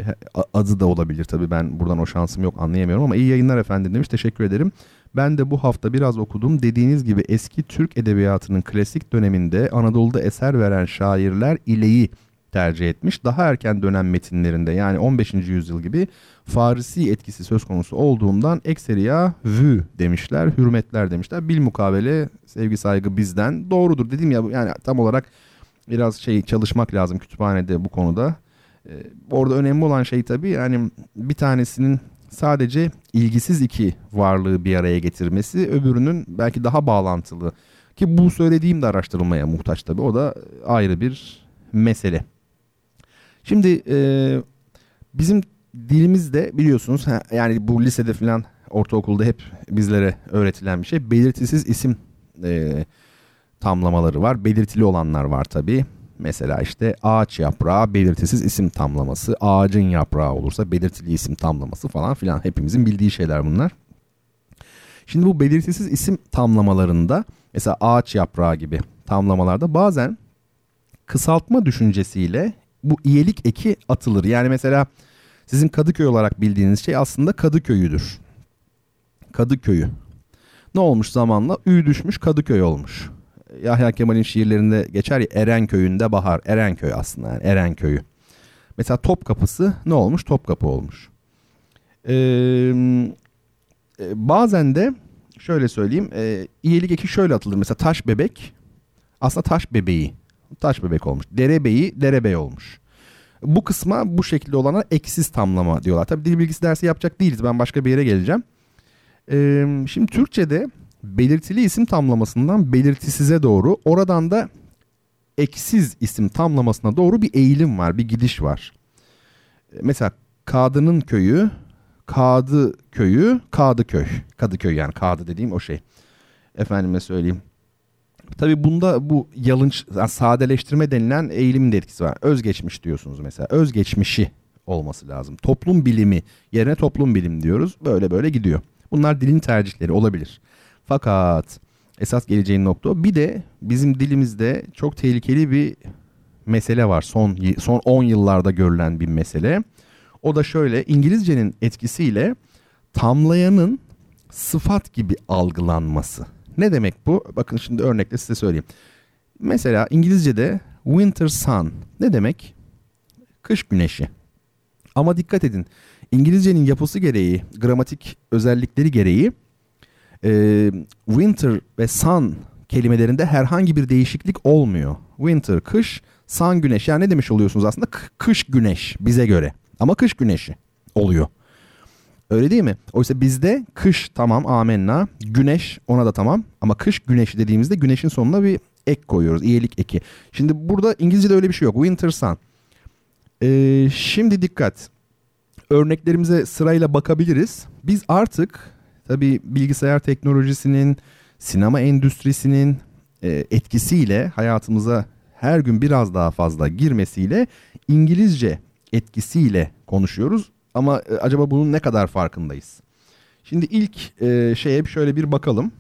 adı da olabilir tabii ben buradan o şansım yok anlayamıyorum ama iyi yayınlar efendim demiş teşekkür ederim. Ben de bu hafta biraz okudum. Dediğiniz gibi eski Türk edebiyatının klasik döneminde Anadolu'da eser veren şairler ileyi tercih etmiş. Daha erken dönem metinlerinde yani 15. yüzyıl gibi Farisi etkisi söz konusu olduğundan ekseriya vü demişler, hürmetler demişler. Bil mukabele sevgi saygı bizden doğrudur dedim ya yani tam olarak biraz şey çalışmak lazım kütüphanede bu konuda. Ee, orada önemli olan şey tabii yani bir tanesinin sadece ilgisiz iki varlığı bir araya getirmesi öbürünün belki daha bağlantılı ki bu söylediğim de araştırılmaya muhtaç tabii o da ayrı bir mesele. Şimdi e, bizim dilimizde biliyorsunuz yani bu lisede falan ortaokulda hep bizlere öğretilen bir şey belirtisiz isim e, tamlamaları var. Belirtili olanlar var tabii. Mesela işte ağaç yaprağı belirtisiz isim tamlaması, ağacın yaprağı olursa belirtili isim tamlaması falan filan hepimizin bildiği şeyler bunlar. Şimdi bu belirtisiz isim tamlamalarında mesela ağaç yaprağı gibi tamlamalarda bazen kısaltma düşüncesiyle bu iyelik eki atılır. Yani mesela sizin Kadıköy olarak bildiğiniz şey aslında Kadıköy'üdür. Kadıköy'ü. Ne olmuş zamanla? Ü düşmüş Kadıköy olmuş. Yahya Kemal'in şiirlerinde geçer ya Erenköy'ünde bahar. Erenköy aslında yani Erenköy'ü. Mesela Topkapısı ne olmuş? Topkapı olmuş. Ee, bazen de şöyle söyleyeyim. E, iyilik eki şöyle atılır. Mesela taş bebek aslında taş bebeği. Taş bebek olmuş. Derebeyi derebey olmuş. Bu kısma bu şekilde olana eksiz tamlama diyorlar. Tabii dil bilgisi dersi yapacak değiliz. Ben başka bir yere geleceğim. Ee, şimdi Türkçe'de belirtili isim tamlamasından belirtisize doğru oradan da eksiz isim tamlamasına doğru bir eğilim var, bir gidiş var. Mesela Kadının köyü, Kadı köyü, Kadıköy. Kadıköy yani Kadı dediğim o şey. Efendime söyleyeyim. Tabii bunda bu yalınç, yani sadeleştirme denilen eğilimin de etkisi var. Özgeçmiş diyorsunuz mesela. Özgeçmişi olması lazım. Toplum bilimi yerine toplum bilim diyoruz. Böyle böyle gidiyor. Bunlar dilin tercihleri olabilir. Fakat esas geleceğin nokta bir de bizim dilimizde çok tehlikeli bir mesele var. Son son 10 yıllarda görülen bir mesele. O da şöyle İngilizcenin etkisiyle tamlayanın sıfat gibi algılanması. Ne demek bu? Bakın şimdi örnekle size söyleyeyim. Mesela İngilizce'de winter sun ne demek? Kış güneşi. Ama dikkat edin İngilizcenin yapısı gereği, gramatik özellikleri gereği e, winter ve sun kelimelerinde herhangi bir değişiklik olmuyor. Winter kış, sun güneş. Yani ne demiş oluyorsunuz aslında? Kış güneş bize göre. Ama kış güneşi oluyor. Öyle değil mi? Oysa bizde kış tamam amenna, güneş ona da tamam ama kış güneşi dediğimizde güneşin sonuna bir ek koyuyoruz. İyelik eki. Şimdi burada İngilizce'de öyle bir şey yok. Winter sun. Ee, şimdi dikkat. Örneklerimize sırayla bakabiliriz. Biz artık tabii bilgisayar teknolojisinin, sinema endüstrisinin e, etkisiyle hayatımıza her gün biraz daha fazla girmesiyle İngilizce etkisiyle konuşuyoruz. Ama e, acaba bunun ne kadar farkındayız? Şimdi ilk e, şeye şöyle bir bakalım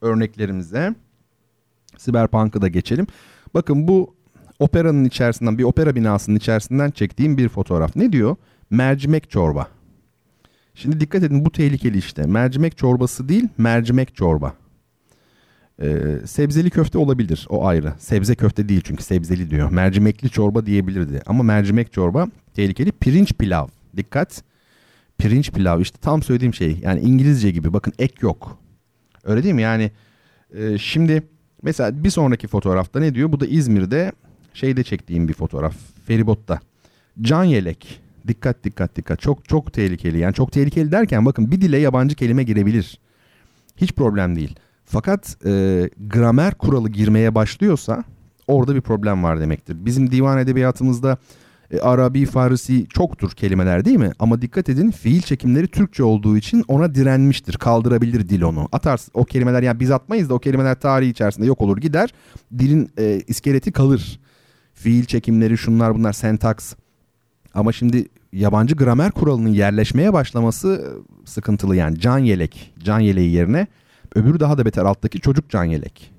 örneklerimize. Cyberpunk'ı da geçelim. Bakın bu operanın içerisinden bir opera binasının içerisinden çektiğim bir fotoğraf. Ne diyor? Mercimek çorba. Şimdi dikkat edin bu tehlikeli işte. Mercimek çorbası değil mercimek çorba. Ee, sebzeli köfte olabilir o ayrı. Sebze köfte değil çünkü sebzeli diyor. Mercimekli çorba diyebilirdi. Ama mercimek çorba tehlikeli. Pirinç pilav. Dikkat. Pirinç pilav işte tam söylediğim şey. Yani İngilizce gibi bakın ek yok. Öyle değil mi? Yani e, şimdi mesela bir sonraki fotoğrafta ne diyor? Bu da İzmir'de şeyde çektiğim bir fotoğraf. Feribotta. Can yelek. Dikkat dikkat dikkat. Çok çok tehlikeli. Yani çok tehlikeli derken bakın bir dile yabancı kelime girebilir. Hiç problem değil. Fakat e, gramer kuralı girmeye başlıyorsa orada bir problem var demektir. Bizim divan edebiyatımızda e, Arabi, Farisi çoktur kelimeler değil mi? Ama dikkat edin fiil çekimleri Türkçe olduğu için ona direnmiştir. Kaldırabilir dil onu. Atarsın o kelimeler yani biz atmayız da o kelimeler tarihi içerisinde yok olur gider. Dilin e, iskeleti kalır. Fiil çekimleri şunlar bunlar sentaks. Ama şimdi yabancı gramer kuralının yerleşmeye başlaması e, sıkıntılı yani. Can yelek, can yeleği yerine öbürü daha da beter alttaki çocuk can yelek.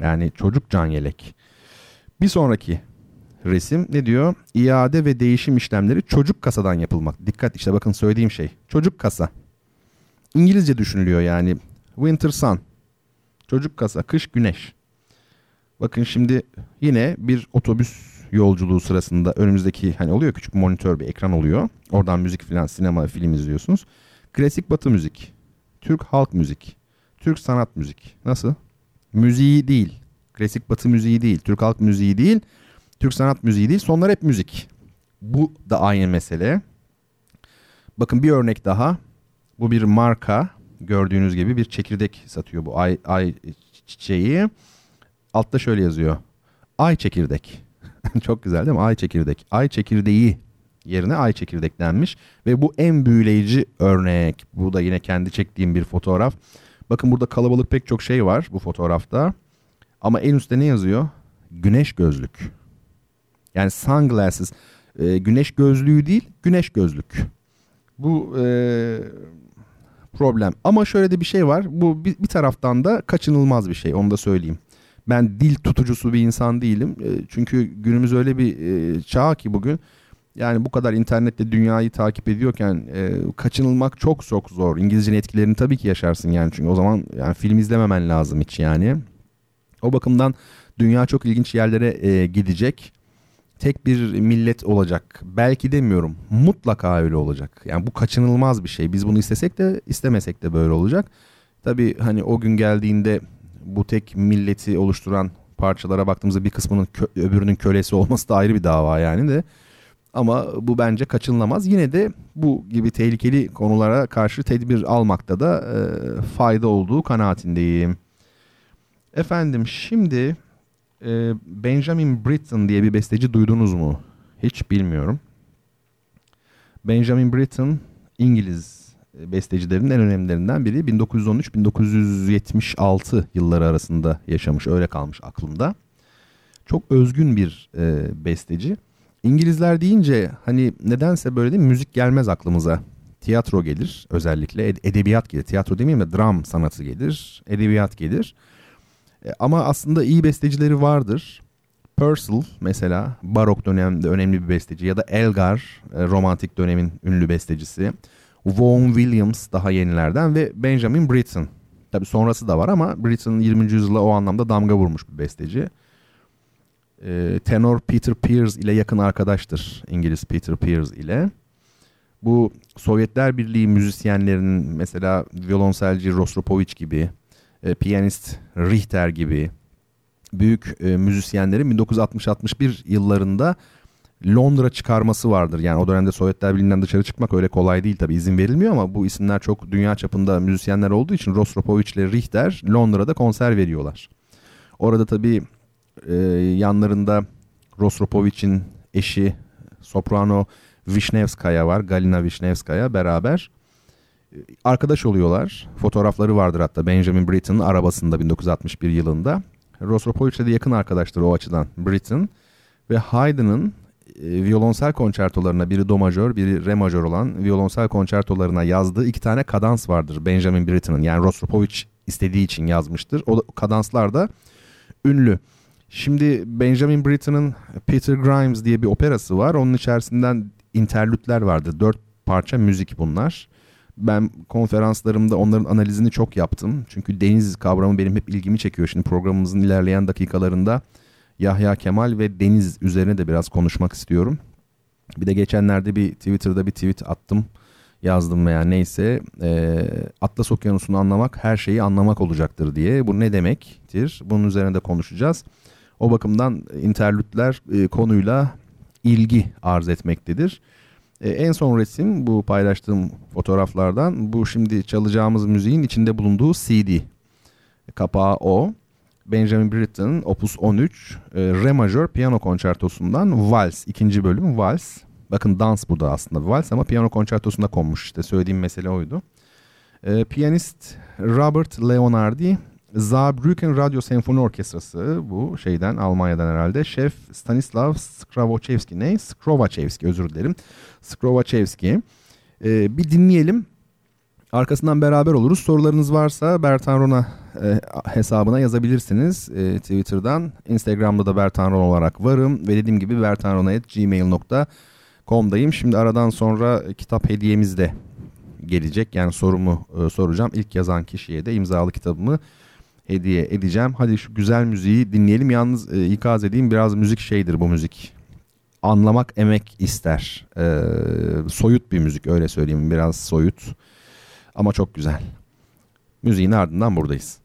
Yani çocuk can yelek. Bir sonraki resim ne diyor? İade ve değişim işlemleri çocuk kasadan yapılmak. Dikkat işte bakın söylediğim şey. Çocuk kasa. İngilizce düşünülüyor yani. Winter sun. Çocuk kasa. Kış güneş. Bakın şimdi yine bir otobüs yolculuğu sırasında önümüzdeki hani oluyor küçük monitör bir ekran oluyor. Oradan müzik filan sinema film izliyorsunuz. Klasik batı müzik. Türk halk müzik. Türk sanat müzik. Nasıl? Müziği değil. Klasik batı müziği değil. Türk halk müziği değil. Türk sanat müziği değil. Sonlar hep müzik. Bu da aynı mesele. Bakın bir örnek daha. Bu bir marka. Gördüğünüz gibi bir çekirdek satıyor bu ay, ay çiçeği. Altta şöyle yazıyor. Ay çekirdek. *laughs* Çok güzel değil mi? Ay çekirdek. Ay çekirdeği yerine ay çekirdek denmiş. Ve bu en büyüleyici örnek. Bu da yine kendi çektiğim bir fotoğraf. Bakın burada kalabalık pek çok şey var bu fotoğrafta. Ama en üstte ne yazıyor? Güneş gözlük. Yani sunglasses. E, güneş gözlüğü değil, güneş gözlük. Bu e, problem. Ama şöyle de bir şey var. Bu bir, bir taraftan da kaçınılmaz bir şey. Onu da söyleyeyim. Ben dil tutucusu bir insan değilim. E, çünkü günümüz öyle bir e, çağ ki bugün. Yani bu kadar internette dünyayı takip ediyorken e, kaçınılmak çok çok zor. İngilizcenin etkilerini tabii ki yaşarsın yani çünkü o zaman yani film izlememen lazım hiç yani. O bakımdan dünya çok ilginç yerlere e, gidecek. Tek bir millet olacak. Belki demiyorum. Mutlaka öyle olacak. Yani bu kaçınılmaz bir şey. Biz bunu istesek de istemesek de böyle olacak. Tabii hani o gün geldiğinde bu tek milleti oluşturan parçalara baktığımızda bir kısmının kö- öbürünün kölesi olması da ayrı bir dava yani de. Ama bu bence kaçınılamaz. Yine de bu gibi tehlikeli konulara karşı tedbir almakta da e, fayda olduğu kanaatindeyim. Efendim şimdi e, Benjamin Britten diye bir besteci duydunuz mu? Hiç bilmiyorum. Benjamin Britten İngiliz bestecilerin en önemlilerinden biri. 1913-1976 yılları arasında yaşamış. Öyle kalmış aklımda. Çok özgün bir e, besteci. İngilizler deyince hani nedense böyle değil? Müzik gelmez aklımıza. Tiyatro gelir özellikle. Edebiyat gelir. Tiyatro demeyeyim de dram sanatı gelir. Edebiyat gelir. E, ama aslında iyi bestecileri vardır. Purcell mesela barok dönemde önemli bir besteci ya da Elgar e, romantik dönemin ünlü bestecisi. Vaughan Williams daha yenilerden ve Benjamin Britten. Tabi sonrası da var ama Britten 20. yüzyıla o anlamda damga vurmuş bir besteci. E, tenor Peter Pears ile yakın arkadaştır İngiliz Peter Pears ile. Bu Sovyetler Birliği müzisyenlerinin mesela violonselci Rostropovich gibi, e, piyanist Richter gibi büyük e, müzisyenlerin 1960-61 yıllarında Londra çıkarması vardır. Yani o dönemde Sovyetler Birliği'nden dışarı çıkmak öyle kolay değil tabii izin verilmiyor ama bu isimler çok dünya çapında müzisyenler olduğu için Rostropovich ile Richter Londra'da konser veriyorlar. Orada tabii e, yanlarında Rostropovich'in eşi soprano Vişnevskaya var. Galina Vişnevskaya beraber arkadaş oluyorlar. Fotoğrafları vardır hatta Benjamin Britten'ın arabasında 1961 yılında. Rostropovich'le de yakın arkadaştır o açıdan Britten. Ve Haydn'ın e, violonsel konçertolarına biri do majör biri re majör olan violonsel konçertolarına yazdığı iki tane kadans vardır Benjamin Britten'ın. Yani Rostropovich istediği için yazmıştır. O kadanslar da ünlü. Şimdi Benjamin Britten'ın Peter Grimes diye bir operası var. Onun içerisinden interlütler vardır. Dört parça müzik bunlar. Ben konferanslarımda onların analizini çok yaptım. Çünkü deniz kavramı benim hep ilgimi çekiyor. Şimdi programımızın ilerleyen dakikalarında Yahya Kemal ve deniz üzerine de biraz konuşmak istiyorum. Bir de geçenlerde bir Twitter'da bir tweet attım. Yazdım veya neyse. E, Atlas Okyanusu'nu anlamak her şeyi anlamak olacaktır diye. Bu ne demektir? Bunun üzerine de konuşacağız. O bakımdan interlütler konuyla ilgi arz etmektedir. E, en son resim bu paylaştığım fotoğraflardan. Bu şimdi çalacağımız müziğin içinde bulunduğu CD. Kapağı o. Benjamin Britten'ın Opus 13 e, Re majör piyano konçertosundan Vals ikinci bölüm Vals. Bakın dans bu da aslında Vals ama piyano konçertosunda konmuş işte söylediğim mesele oydu. E, piyanist Robert Leonardi Saarbrücken Radyo Senfoni Orkestrası bu şeyden Almanya'dan herhalde. Şef Stanislav Skravachevski ne? Skrovachevski özür dilerim. Skrovachevski. Ee, bir dinleyelim. Arkasından beraber oluruz. Sorularınız varsa Bertan Rona e, hesabına yazabilirsiniz e, Twitter'dan. Instagram'da da Bertan Rona olarak varım. Ve dediğim gibi bertanrona.gmail.com'dayım. Şimdi aradan sonra kitap hediyemiz de gelecek. Yani sorumu e, soracağım. İlk yazan kişiye de imzalı kitabımı hediye edeceğim. Hadi şu güzel müziği dinleyelim. Yalnız e, ikaz edeyim biraz müzik şeydir bu müzik. Anlamak emek ister. E, soyut bir müzik öyle söyleyeyim. Biraz soyut ama çok güzel. Müziğin ardından buradayız.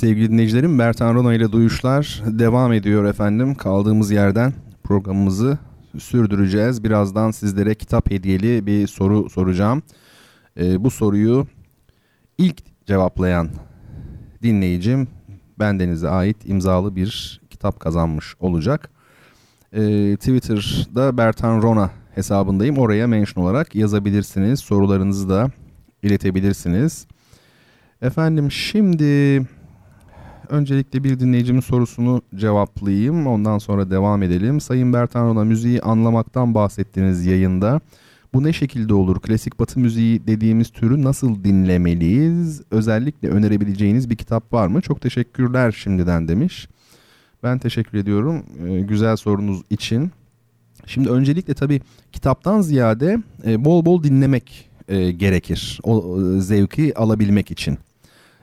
Sevgili dinleyicilerim Bertan Rona ile Duyuşlar devam ediyor efendim. Kaldığımız yerden programımızı sürdüreceğiz. Birazdan sizlere kitap hediyeli bir soru soracağım. Ee, bu soruyu ilk cevaplayan dinleyicim bendenize ait imzalı bir kitap kazanmış olacak. Ee, Twitter'da Bertan Rona hesabındayım. Oraya mention olarak yazabilirsiniz. Sorularınızı da iletebilirsiniz. Efendim şimdi öncelikle bir dinleyicimin sorusunu cevaplayayım. Ondan sonra devam edelim. Sayın Bertan Rona müziği anlamaktan bahsettiğiniz yayında. Bu ne şekilde olur? Klasik batı müziği dediğimiz türü nasıl dinlemeliyiz? Özellikle önerebileceğiniz bir kitap var mı? Çok teşekkürler şimdiden demiş. Ben teşekkür ediyorum e, güzel sorunuz için. Şimdi öncelikle tabii kitaptan ziyade e, bol bol dinlemek e, gerekir. O e, zevki alabilmek için.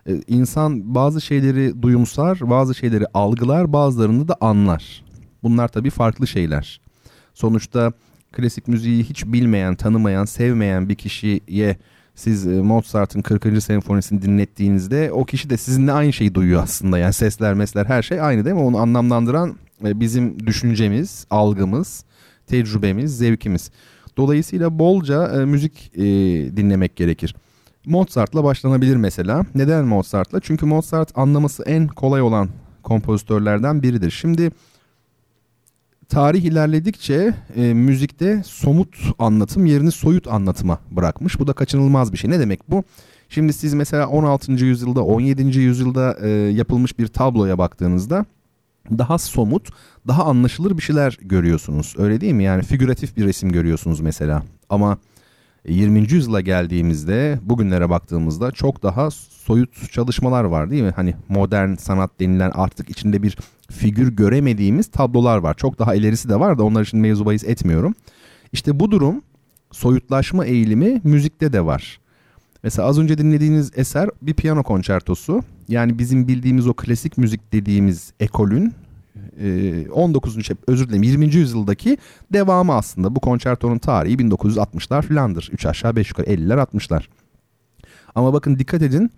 E, insan bazı şeyleri duyumsar, bazı şeyleri algılar, bazılarını da anlar. Bunlar tabii farklı şeyler. Sonuçta klasik müziği hiç bilmeyen, tanımayan, sevmeyen bir kişiye siz e, Mozart'ın 40. senfonisini dinlettiğinizde o kişi de sizinle aynı şeyi duyuyor aslında. Yani sesler, mesler her şey aynı değil mi? Onu anlamlandıran e, bizim düşüncemiz, algımız, tecrübemiz, zevkimiz. Dolayısıyla bolca e, müzik dinlemek gerekir. Mozart'la başlanabilir mesela. Neden Mozart'la? Çünkü Mozart anlaması en kolay olan kompozitörlerden biridir. Şimdi tarih ilerledikçe e, müzikte somut anlatım yerini soyut anlatıma bırakmış. Bu da kaçınılmaz bir şey. Ne demek bu? Şimdi siz mesela 16. yüzyılda 17. yüzyılda e, yapılmış bir tabloya baktığınızda daha somut, daha anlaşılır bir şeyler görüyorsunuz. Öyle değil mi? Yani figüratif bir resim görüyorsunuz mesela. Ama 20. yüzyıla geldiğimizde bugünlere baktığımızda çok daha soyut çalışmalar var değil mi? Hani modern sanat denilen artık içinde bir figür göremediğimiz tablolar var. Çok daha ilerisi de var da onlar için mevzu bahis etmiyorum. İşte bu durum soyutlaşma eğilimi müzikte de var. Mesela az önce dinlediğiniz eser bir piyano konçertosu. Yani bizim bildiğimiz o klasik müzik dediğimiz ekolün 19. Şey, özür dilerim 20. yüzyıldaki devamı aslında. Bu konçertonun tarihi 1960'lar filandır. 3 aşağı 5 yukarı 50'ler 60'lar. Ama bakın dikkat edin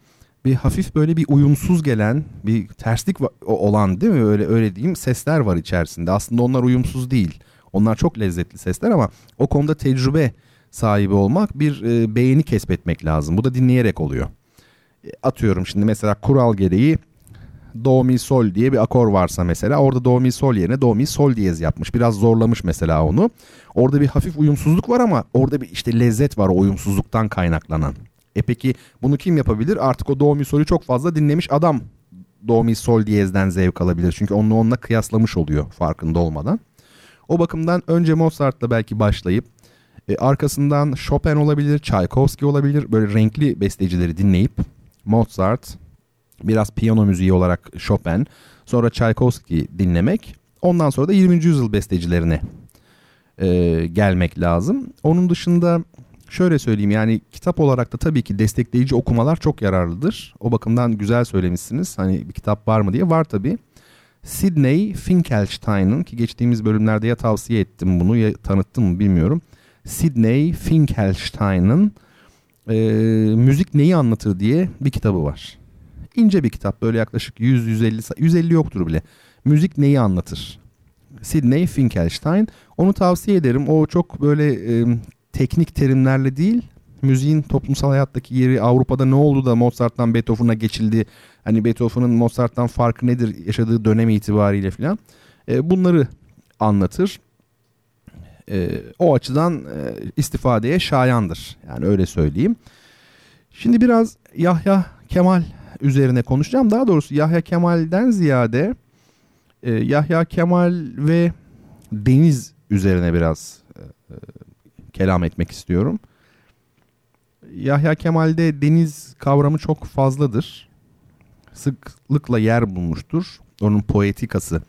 bir hafif böyle bir uyumsuz gelen bir terslik olan değil mi öyle öyle diyeyim sesler var içerisinde. Aslında onlar uyumsuz değil. Onlar çok lezzetli sesler ama o konuda tecrübe sahibi olmak bir e, beğeni kesbetmek lazım. Bu da dinleyerek oluyor. E, atıyorum şimdi mesela kural gereği do mi sol diye bir akor varsa mesela orada do mi sol yerine do mi sol diyez yapmış. Biraz zorlamış mesela onu. Orada bir hafif uyumsuzluk var ama orada bir işte lezzet var o uyumsuzluktan kaynaklanan. E peki bunu kim yapabilir? Artık o do mi solü çok fazla dinlemiş adam do mi sol diyezden zevk alabilir. Çünkü onu onunla kıyaslamış oluyor farkında olmadan. O bakımdan önce Mozart'la belki başlayıp e, arkasından Chopin olabilir, Tchaikovsky olabilir. Böyle renkli bestecileri dinleyip Mozart, biraz piyano müziği olarak Chopin, sonra Tchaikovsky dinlemek. Ondan sonra da 20. yüzyıl bestecilerine e, gelmek lazım. Onun dışında şöyle söyleyeyim yani kitap olarak da tabii ki destekleyici okumalar çok yararlıdır. O bakımdan güzel söylemişsiniz. Hani bir kitap var mı diye var tabii. Sidney Finkelstein'ın ki geçtiğimiz bölümlerde ya tavsiye ettim bunu ya tanıttım mı bilmiyorum. Sidney Finkelstein'ın e, Müzik Neyi Anlatır diye bir kitabı var. İnce bir kitap böyle yaklaşık 100-150 150 yoktur bile. Müzik Neyi Anlatır? Sidney Finkelstein. Onu tavsiye ederim. O çok böyle e, teknik terimlerle değil müziğin toplumsal hayattaki yeri Avrupa'da ne oldu da Mozart'tan Beethoven'a geçildi. Hani Beethoven'ın Mozart'tan farkı nedir yaşadığı dönem itibariyle filan. E, bunları anlatır. E, o açıdan e, istifadeye şayandır. Yani öyle söyleyeyim. Şimdi biraz Yahya Kemal üzerine konuşacağım. Daha doğrusu Yahya Kemal'den ziyade e, Yahya Kemal ve deniz üzerine biraz e, e kelam etmek istiyorum. Yahya Kemal'de deniz kavramı çok fazladır. Sıklıkla yer bulmuştur. Onun poetikası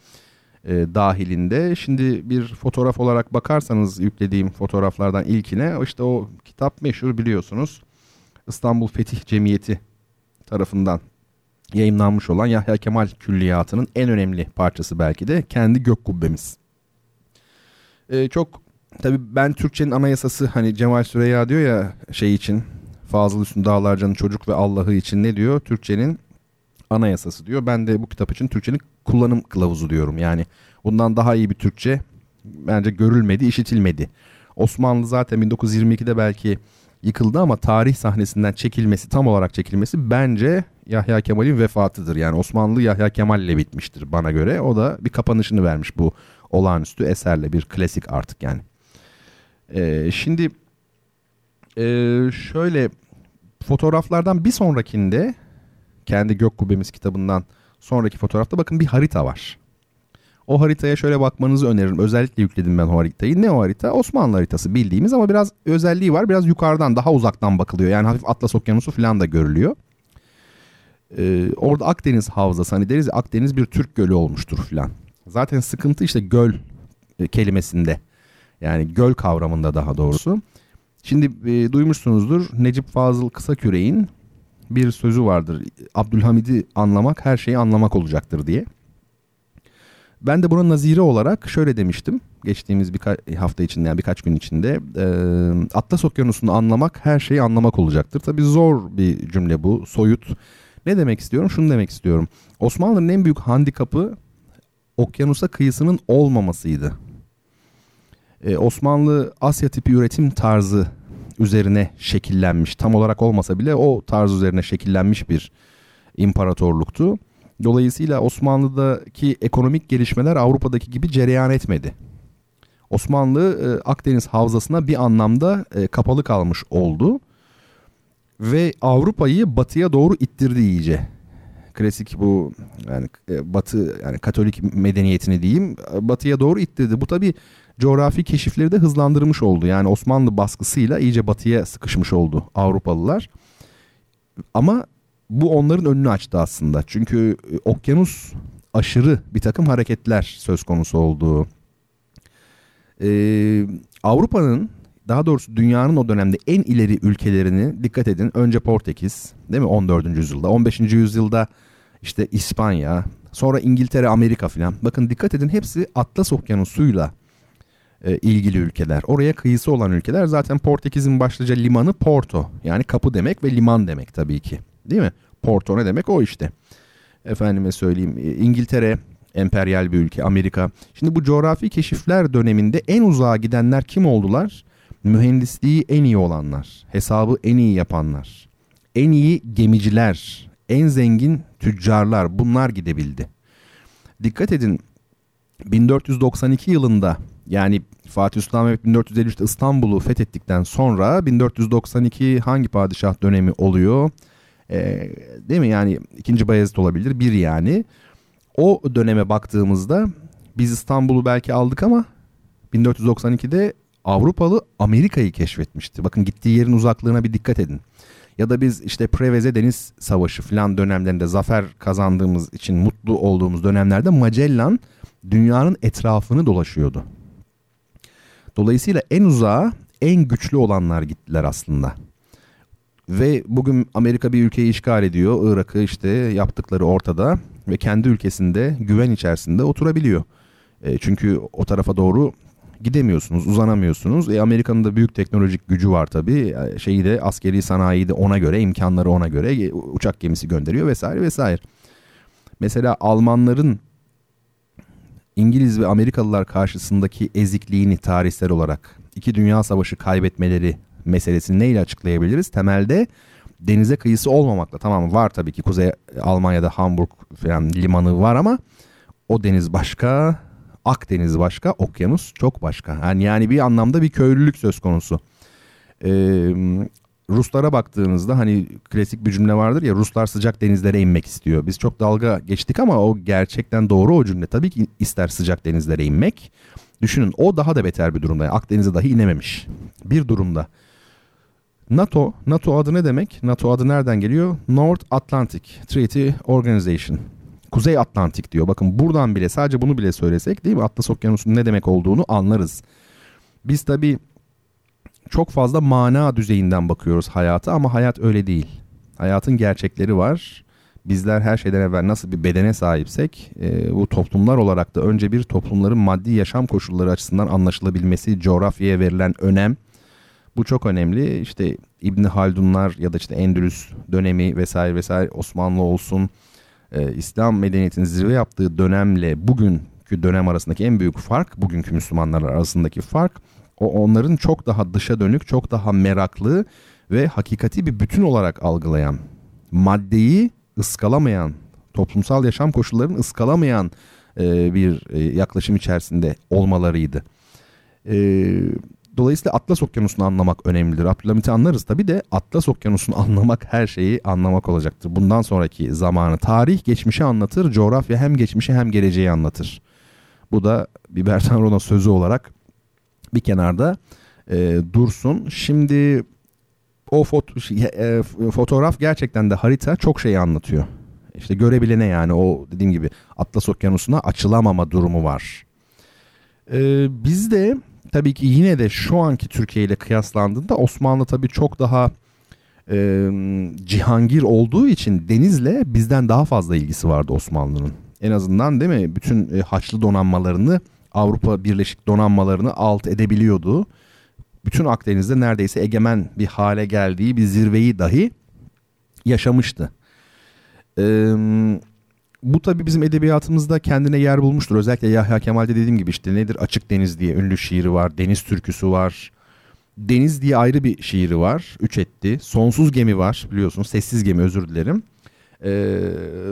e, dahilinde. Şimdi bir fotoğraf olarak bakarsanız yüklediğim fotoğraflardan ilkine işte o kitap meşhur biliyorsunuz. İstanbul Fetih Cemiyeti tarafından yayınlanmış olan Yahya Kemal Külliyatı'nın en önemli parçası belki de kendi gök kubbemiz. Ee, çok tabii ben Türkçenin anayasası hani Cemal Süreyya diyor ya şey için Fazıl Üstün Dağlarca'nın çocuk ve Allah'ı için ne diyor? Türkçenin Anayasası diyor. Ben de bu kitap için Türkçenin kullanım kılavuzu diyorum. Yani bundan daha iyi bir Türkçe bence görülmedi, işitilmedi. Osmanlı zaten 1922'de belki yıkıldı ama tarih sahnesinden çekilmesi, tam olarak çekilmesi bence Yahya Kemal'in vefatıdır. Yani Osmanlı Yahya Kemal ile bitmiştir bana göre. O da bir kapanışını vermiş bu olağanüstü eserle bir klasik artık yani. Ee, şimdi e, şöyle fotoğraflardan bir sonrakinde kendi Gök Kubbemiz kitabından sonraki fotoğrafta bakın bir harita var. O haritaya şöyle bakmanızı öneririm. Özellikle yükledim ben o haritayı. Ne o harita? Osmanlı haritası bildiğimiz ama biraz özelliği var. Biraz yukarıdan daha uzaktan bakılıyor. Yani hafif Atlas Okyanusu falan da görülüyor. Ee, orada Akdeniz havzası hani deriz ya Akdeniz bir Türk gölü olmuştur falan. Zaten sıkıntı işte göl e, kelimesinde. Yani göl kavramında daha doğrusu. Şimdi e, duymuşsunuzdur Necip Fazıl Kısaküre'in bir sözü vardır. Abdülhamid'i anlamak her şeyi anlamak olacaktır diye. Ben de buna nazire olarak şöyle demiştim. Geçtiğimiz birkaç hafta içinde yani birkaç gün içinde e, Atlas Okyanusu'nu anlamak her şeyi anlamak olacaktır. Tabii zor bir cümle bu, soyut. Ne demek istiyorum? Şunu demek istiyorum. Osmanlı'nın en büyük handikapı okyanusa kıyısının olmamasıydı. Ee, Osmanlı Asya tipi üretim tarzı üzerine şekillenmiş. Tam olarak olmasa bile o tarz üzerine şekillenmiş bir imparatorluktu. Dolayısıyla Osmanlı'daki ekonomik gelişmeler Avrupa'daki gibi cereyan etmedi. Osmanlı e, Akdeniz havzasına bir anlamda e, kapalı kalmış oldu ve Avrupa'yı batıya doğru ittirdi iyice. Klasik bu yani e, batı yani Katolik medeniyetini diyeyim batıya doğru ittirdi. Bu tabi coğrafi keşifleri de hızlandırmış oldu. Yani Osmanlı baskısıyla iyice batıya sıkışmış oldu Avrupalılar. Ama bu onların önünü açtı aslında. Çünkü e, okyanus aşırı bir takım hareketler söz konusu olduğu. Ee, Avrupa'nın daha doğrusu dünyanın o dönemde en ileri ülkelerini dikkat edin. Önce Portekiz değil mi 14. yüzyılda. 15. yüzyılda işte İspanya, sonra İngiltere, Amerika filan. Bakın dikkat edin hepsi Atlas Okyanusu'yla e, ilgili ülkeler. Oraya kıyısı olan ülkeler zaten Portekiz'in başlıca limanı Porto. Yani kapı demek ve liman demek tabii ki. Değil mi? Porto ne demek o işte. Efendime söyleyeyim e, İngiltere emperyal bir ülke Amerika. Şimdi bu coğrafi keşifler döneminde en uzağa gidenler kim oldular? mühendisliği en iyi olanlar, hesabı en iyi yapanlar, en iyi gemiciler, en zengin tüccarlar bunlar gidebildi. Dikkat edin 1492 yılında yani Fatih Sultan Mehmet 1453'te İstanbul'u fethettikten sonra 1492 hangi padişah dönemi oluyor? Ee, değil mi yani ikinci Bayezid olabilir bir yani. O döneme baktığımızda biz İstanbul'u belki aldık ama 1492'de Avrupalı Amerika'yı keşfetmişti. Bakın gittiği yerin uzaklığına bir dikkat edin. Ya da biz işte Preveze Deniz Savaşı falan dönemlerinde zafer kazandığımız için mutlu olduğumuz dönemlerde Magellan dünyanın etrafını dolaşıyordu. Dolayısıyla en uzağa en güçlü olanlar gittiler aslında. Ve bugün Amerika bir ülkeyi işgal ediyor. Irak'ı işte yaptıkları ortada ve kendi ülkesinde güven içerisinde oturabiliyor. E, çünkü o tarafa doğru gidemiyorsunuz, uzanamıyorsunuz. E, Amerika'nın da büyük teknolojik gücü var tabii. E, şeyi de askeri sanayi de ona göre, imkanları ona göre e, uçak gemisi gönderiyor vesaire vesaire. Mesela Almanların İngiliz ve Amerikalılar karşısındaki ezikliğini tarihsel olarak iki dünya savaşı kaybetmeleri meselesini neyle açıklayabiliriz? Temelde denize kıyısı olmamakla tamam var tabii ki Kuzey Almanya'da Hamburg falan limanı var ama o deniz başka Akdeniz başka, okyanus çok başka. Yani, yani bir anlamda bir köylülük söz konusu. Ee, Ruslara baktığınızda hani klasik bir cümle vardır ya Ruslar sıcak denizlere inmek istiyor. Biz çok dalga geçtik ama o gerçekten doğru o cümle. Tabii ki ister sıcak denizlere inmek. Düşünün o daha da beter bir durumda. Yani Akdeniz'e dahi inememiş bir durumda. NATO, NATO adı ne demek? NATO adı nereden geliyor? North Atlantic Treaty Organization. Kuzey Atlantik diyor. Bakın buradan bile sadece bunu bile söylesek değil mi? Atlas Okyanusu'nun ne demek olduğunu anlarız. Biz tabii çok fazla mana düzeyinden bakıyoruz hayata ama hayat öyle değil. Hayatın gerçekleri var. Bizler her şeyden evvel nasıl bir bedene sahipsek e, bu toplumlar olarak da önce bir toplumların maddi yaşam koşulları açısından anlaşılabilmesi, coğrafyaya verilen önem bu çok önemli. İşte İbni Haldunlar ya da işte Endülüs dönemi vesaire vesaire Osmanlı olsun e, İslam medeniyetinin zirve yaptığı dönemle bugünkü dönem arasındaki en büyük fark, bugünkü Müslümanlar arasındaki fark o onların çok daha dışa dönük, çok daha meraklı ve hakikati bir bütün olarak algılayan, maddeyi ıskalamayan, toplumsal yaşam koşullarını ıskalamayan e, bir e, yaklaşım içerisinde olmalarıydı. E, dolayısıyla Atlas Okyanusu'nu anlamak önemlidir. Abdülhamit'i anlarız tabi de Atlas Okyanusu'nu *laughs* anlamak her şeyi anlamak olacaktır. Bundan sonraki zamanı tarih geçmişi anlatır, coğrafya hem geçmişi hem geleceği anlatır. Bu da bir Bertrand Rona sözü olarak bir kenarda e, dursun. Şimdi o foto, e, fotoğraf gerçekten de harita çok şeyi anlatıyor. İşte görebilene yani o dediğim gibi Atlas Okyanusu'na açılamama durumu var. Ee, bizde tabii ki yine de şu anki Türkiye ile kıyaslandığında Osmanlı tabii çok daha e, cihangir olduğu için denizle bizden daha fazla ilgisi vardı Osmanlı'nın. En azından değil mi bütün e, Haçlı donanmalarını Avrupa Birleşik donanmalarını alt edebiliyordu. Bütün Akdeniz'de neredeyse egemen bir hale geldiği bir zirveyi dahi yaşamıştı. Ee, bu tabii bizim edebiyatımızda kendine yer bulmuştur. Özellikle Yahya Kemal'de dediğim gibi işte nedir Açık Deniz diye ünlü şiiri var. Deniz türküsü var. Deniz diye ayrı bir şiiri var. Üç etti. Sonsuz gemi var biliyorsunuz. Sessiz gemi özür dilerim. Ee,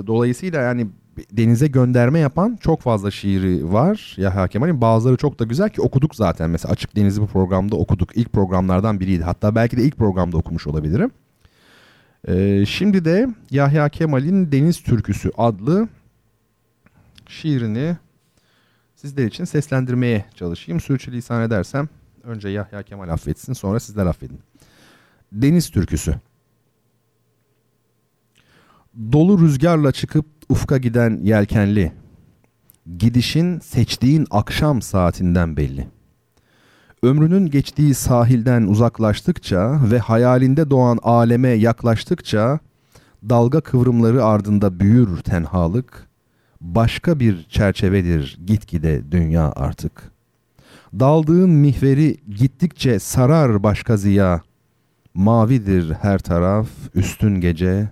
dolayısıyla yani denize gönderme yapan çok fazla şiiri var Yahya Kemal'in. Bazıları çok da güzel ki okuduk zaten. Mesela Açık Deniz'i bu programda okuduk. İlk programlardan biriydi. Hatta belki de ilk programda okumuş olabilirim. Ee, şimdi de Yahya Kemal'in Deniz Türküsü adlı şiirini sizler için seslendirmeye çalışayım. Sürçülisan edersem önce Yahya Kemal affetsin sonra sizler affedin. Deniz Türküsü Dolu rüzgarla çıkıp ufka giden yelkenli, gidişin seçtiğin akşam saatinden belli. Ömrünün geçtiği sahilden uzaklaştıkça ve hayalinde doğan aleme yaklaştıkça dalga kıvrımları ardında büyür tenhalık, başka bir çerçevedir gitgide dünya artık. Daldığın mihveri gittikçe sarar başka ziya, mavidir her taraf, üstün gece,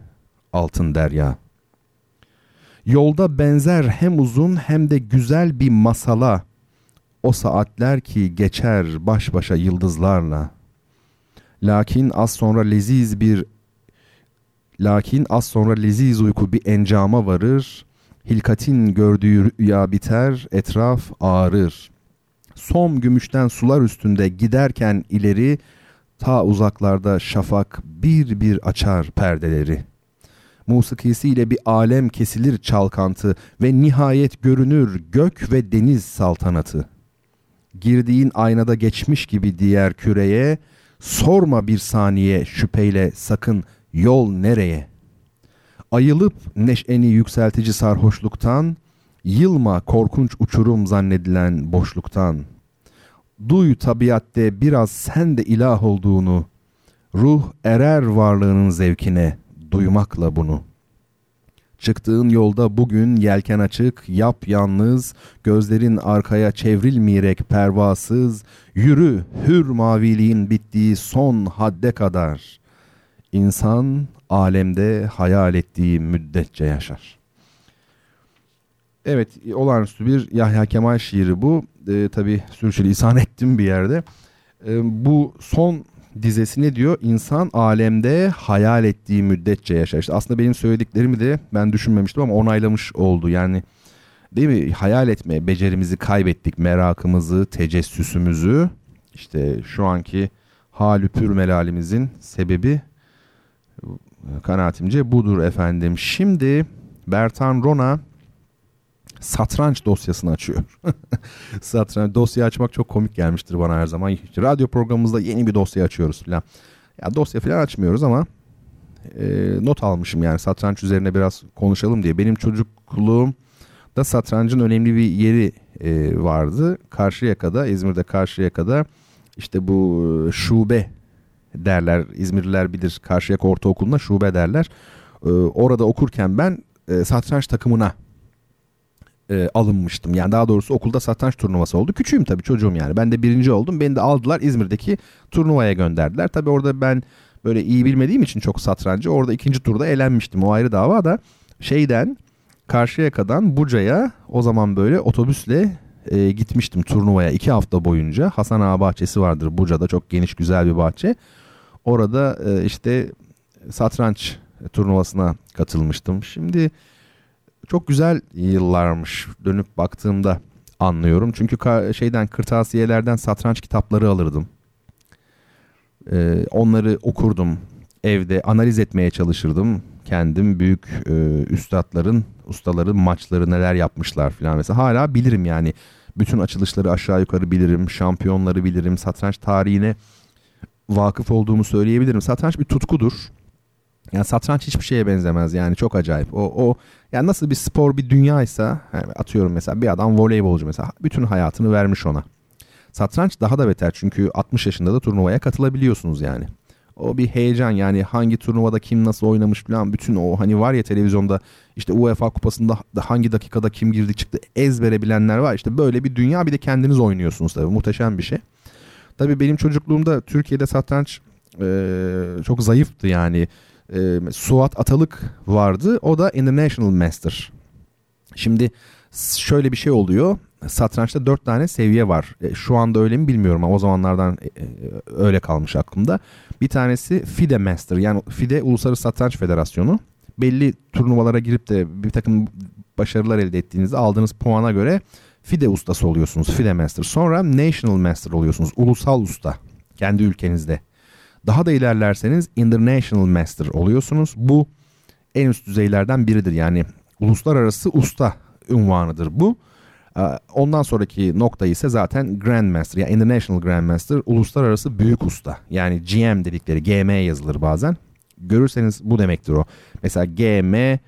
altın derya. Yolda benzer hem uzun hem de güzel bir masala, o saatler ki geçer baş başa yıldızlarla. Lakin az sonra leziz bir lakin az sonra leziz uyku bir encama varır. Hilkatin gördüğü rüya biter, etraf ağrır. Som gümüşten sular üstünde giderken ileri ta uzaklarda şafak bir bir açar perdeleri. Musikisiyle bir alem kesilir çalkantı ve nihayet görünür gök ve deniz saltanatı.'' Girdiğin aynada geçmiş gibi diğer küreye, sorma bir saniye şüpheyle sakın yol nereye? Ayılıp neşeni yükseltici sarhoşluktan, yılma korkunç uçurum zannedilen boşluktan. Duy tabiatte biraz sen de ilah olduğunu, ruh erer varlığının zevkine, duymakla bunu.'' Çıktığın yolda bugün yelken açık, yap yalnız, gözlerin arkaya çevrilmeyerek pervasız, yürü hür maviliğin bittiği son hadde kadar. İnsan alemde hayal ettiği müddetçe yaşar. Evet, olağanüstü bir Yahya Kemal şiiri bu. Ee, tabii sürçülisan *laughs* ettim bir yerde. Ee, bu son dizesi ne diyor? İnsan alemde hayal ettiği müddetçe yaşar. İşte aslında benim söylediklerimi de ben düşünmemiştim ama onaylamış oldu. Yani değil mi? Hayal etme becerimizi kaybettik. Merakımızı, tecessüsümüzü. İşte şu anki halü pür melalimizin sebebi kanaatimce budur efendim. Şimdi Bertan Rona satranç dosyasını açıyor. *laughs* satranç dosya açmak çok komik gelmiştir bana her zaman. Radyo programımızda yeni bir dosya açıyoruz falan. Ya dosya falan açmıyoruz ama e, not almışım yani satranç üzerine biraz konuşalım diye. Benim çocukluğum da satrancın önemli bir yeri e, vardı. Karşıyaka'da, İzmir'de Karşıyaka'da işte bu e, şube derler. İzmirliler bilir Karşıyaka Ortaokulu'na şube derler. E, orada okurken ben e, satranç takımına e, alınmıştım. Yani daha doğrusu okulda satranç turnuvası oldu. Küçüğüm tabii çocuğum yani. Ben de birinci oldum. Beni de aldılar İzmir'deki turnuvaya gönderdiler. Tabii orada ben böyle iyi bilmediğim için çok satrancı orada ikinci turda elenmiştim. O ayrı dava da şeyden Karşıyaka'dan Buca'ya o zaman böyle otobüsle e, gitmiştim turnuvaya iki hafta boyunca. Hasan Ağa bahçesi vardır Buca'da çok geniş güzel bir bahçe. Orada e, işte satranç turnuvasına katılmıştım. Şimdi çok güzel yıllarmış dönüp baktığımda anlıyorum. Çünkü şeyden kırtasiyelerden satranç kitapları alırdım. Ee, onları okurdum evde analiz etmeye çalışırdım. Kendim büyük e, üstadların, ustaların maçları neler yapmışlar falan mesela. Hala bilirim yani. Bütün açılışları aşağı yukarı bilirim. Şampiyonları bilirim. Satranç tarihine vakıf olduğumu söyleyebilirim. Satranç bir tutkudur. Yani satranç hiçbir şeye benzemez yani çok acayip. O, o yani nasıl bir spor bir dünyaysa yani atıyorum mesela bir adam voleybolcu mesela bütün hayatını vermiş ona. Satranç daha da beter çünkü 60 yaşında da turnuvaya katılabiliyorsunuz yani. O bir heyecan yani hangi turnuvada kim nasıl oynamış falan bütün o hani var ya televizyonda işte UEFA kupasında hangi dakikada kim girdi çıktı ezbere bilenler var. işte böyle bir dünya bir de kendiniz oynuyorsunuz tabii muhteşem bir şey. Tabii benim çocukluğumda Türkiye'de satranç e, çok zayıftı yani. E, Suat Atalık vardı o da International Master. Şimdi şöyle bir şey oluyor satrançta dört tane seviye var. E, şu anda öyle mi bilmiyorum ama o zamanlardan e, e, öyle kalmış aklımda. Bir tanesi FIDE Master yani FIDE Uluslararası Satranç Federasyonu. Belli turnuvalara girip de bir takım başarılar elde ettiğinizde aldığınız puana göre FIDE ustası oluyorsunuz. FIDE Master. Sonra National Master oluyorsunuz. Ulusal usta. Kendi ülkenizde. Daha da ilerlerseniz International Master oluyorsunuz. Bu en üst düzeylerden biridir. Yani uluslararası usta unvanıdır bu. Ee, ondan sonraki nokta ise zaten Grandmaster yani International Grandmaster uluslararası büyük usta. Yani GM dedikleri GM yazılır bazen. Görürseniz bu demektir o. Mesela GM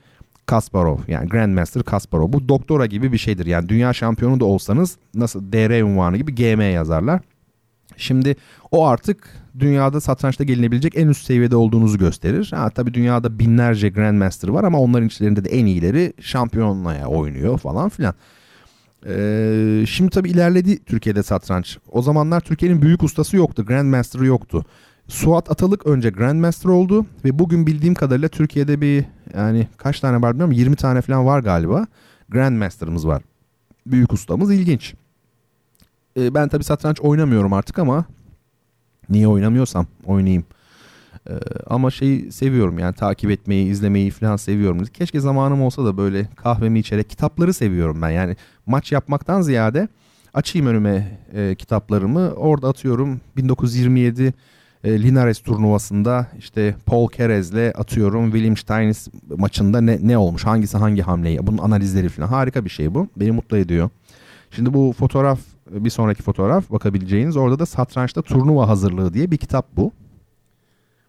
Kasparov yani Grandmaster Kasparov. Bu doktora gibi bir şeydir. Yani dünya şampiyonu da olsanız nasıl DR unvanı gibi GM yazarlar. Şimdi o artık dünyada satrançta gelinebilecek en üst seviyede olduğunuzu gösterir. Ha, tabii dünyada binlerce Grandmaster var ama onların içlerinde de en iyileri şampiyonluğa oynuyor falan filan. Ee, şimdi tabii ilerledi Türkiye'de satranç. O zamanlar Türkiye'nin büyük ustası yoktu. Grandmaster'ı yoktu. Suat Atalık önce Grandmaster oldu ve bugün bildiğim kadarıyla Türkiye'de bir yani kaç tane var bilmiyorum 20 tane falan var galiba. Grandmaster'ımız var. Büyük ustamız ilginç. Ee, ben tabii satranç oynamıyorum artık ama niye oynamıyorsam oynayayım. Ee, ama şeyi seviyorum yani takip etmeyi, izlemeyi falan seviyorum. Keşke zamanım olsa da böyle kahvemi içerek kitapları seviyorum ben. Yani maç yapmaktan ziyade açayım önüme e, kitaplarımı. Orada atıyorum 1927 e, Linares turnuvasında işte Paul Kerez'le atıyorum William Steins maçında ne, ne olmuş hangisi hangi hamleyi bunun analizleri falan harika bir şey bu beni mutlu ediyor. Şimdi bu fotoğraf bir sonraki fotoğraf bakabileceğiniz orada da satrançta turnuva hazırlığı diye bir kitap bu.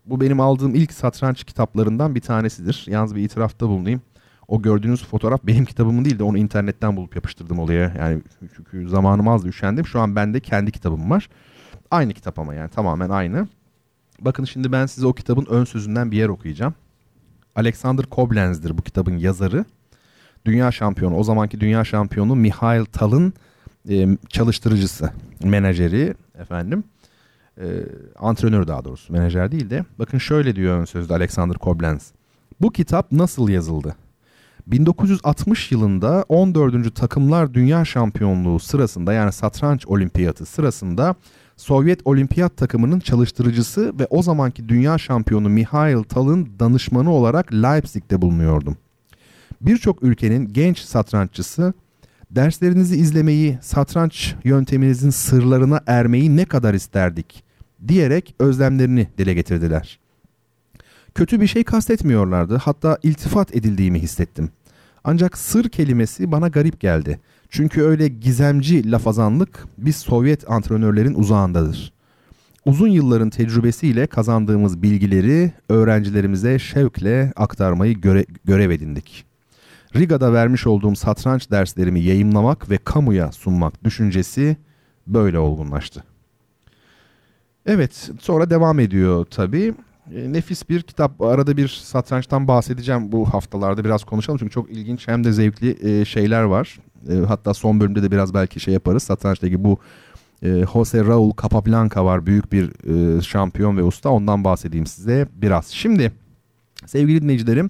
Bu benim aldığım ilk satranç kitaplarından bir tanesidir. Yalnız bir itirafta bulunayım. O gördüğünüz fotoğraf benim kitabımın değil de onu internetten bulup yapıştırdım olaya. Yani çünkü zamanım az üşendim. Şu an bende kendi kitabım var. Aynı kitap ama yani tamamen aynı. Bakın şimdi ben size o kitabın ön sözünden bir yer okuyacağım. Alexander Koblenz'dir bu kitabın yazarı. Dünya şampiyonu, o zamanki dünya şampiyonu Mihail Tal'ın çalıştırıcısı, menajeri efendim e, antrenör daha doğrusu menajer değil de bakın şöyle diyor ön sözde Alexander Koblenz. Bu kitap nasıl yazıldı? 1960 yılında 14. Takımlar Dünya Şampiyonluğu sırasında yani satranç olimpiyatı sırasında Sovyet olimpiyat takımının çalıştırıcısı ve o zamanki dünya şampiyonu Mihail Tal'ın danışmanı olarak Leipzig'te bulunuyordum. Birçok ülkenin genç satranççısı derslerinizi izlemeyi, satranç yönteminizin sırlarına ermeyi ne kadar isterdik diyerek özlemlerini dile getirdiler. Kötü bir şey kastetmiyorlardı. Hatta iltifat edildiğimi hissettim. Ancak sır kelimesi bana garip geldi. Çünkü öyle gizemci lafazanlık biz Sovyet antrenörlerin uzağındadır. Uzun yılların tecrübesiyle kazandığımız bilgileri öğrencilerimize şevkle aktarmayı göre görev edindik. Riga'da vermiş olduğum satranç derslerimi yayımlamak ve kamuya sunmak düşüncesi böyle olgunlaştı. Evet sonra devam ediyor tabii. E, nefis bir kitap. Arada bir satrançtan bahsedeceğim bu haftalarda biraz konuşalım. Çünkü çok ilginç hem de zevkli e, şeyler var. E, hatta son bölümde de biraz belki şey yaparız. Satrançla ilgili bu Jose Raul Capablanca var. Büyük bir şampiyon ve usta. Ondan bahsedeyim size biraz. Şimdi sevgili dinleyicilerim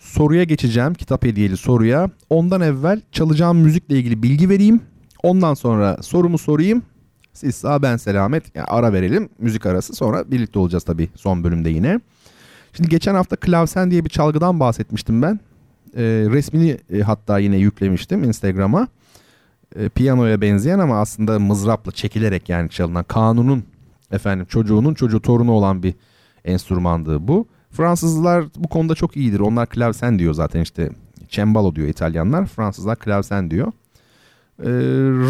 soruya geçeceğim. Kitap hediyeli soruya. Ondan evvel çalacağım müzikle ilgili bilgi vereyim. Ondan sonra sorumu sorayım. Siz sağ ben selamet. Yani ara verelim. Müzik arası sonra birlikte olacağız tabii son bölümde yine. Şimdi geçen hafta klavsen diye bir çalgıdan bahsetmiştim ben. E, resmini e, hatta yine yüklemiştim Instagram'a. E, piyanoya benzeyen ama aslında mızrapla çekilerek yani çalınan kanunun efendim çocuğunun çocuğu torunu olan bir enstrümandı bu. Fransızlar bu konuda çok iyidir. Onlar klavsen diyor zaten işte cembalo diyor İtalyanlar. Fransızlar klavsen diyor. E,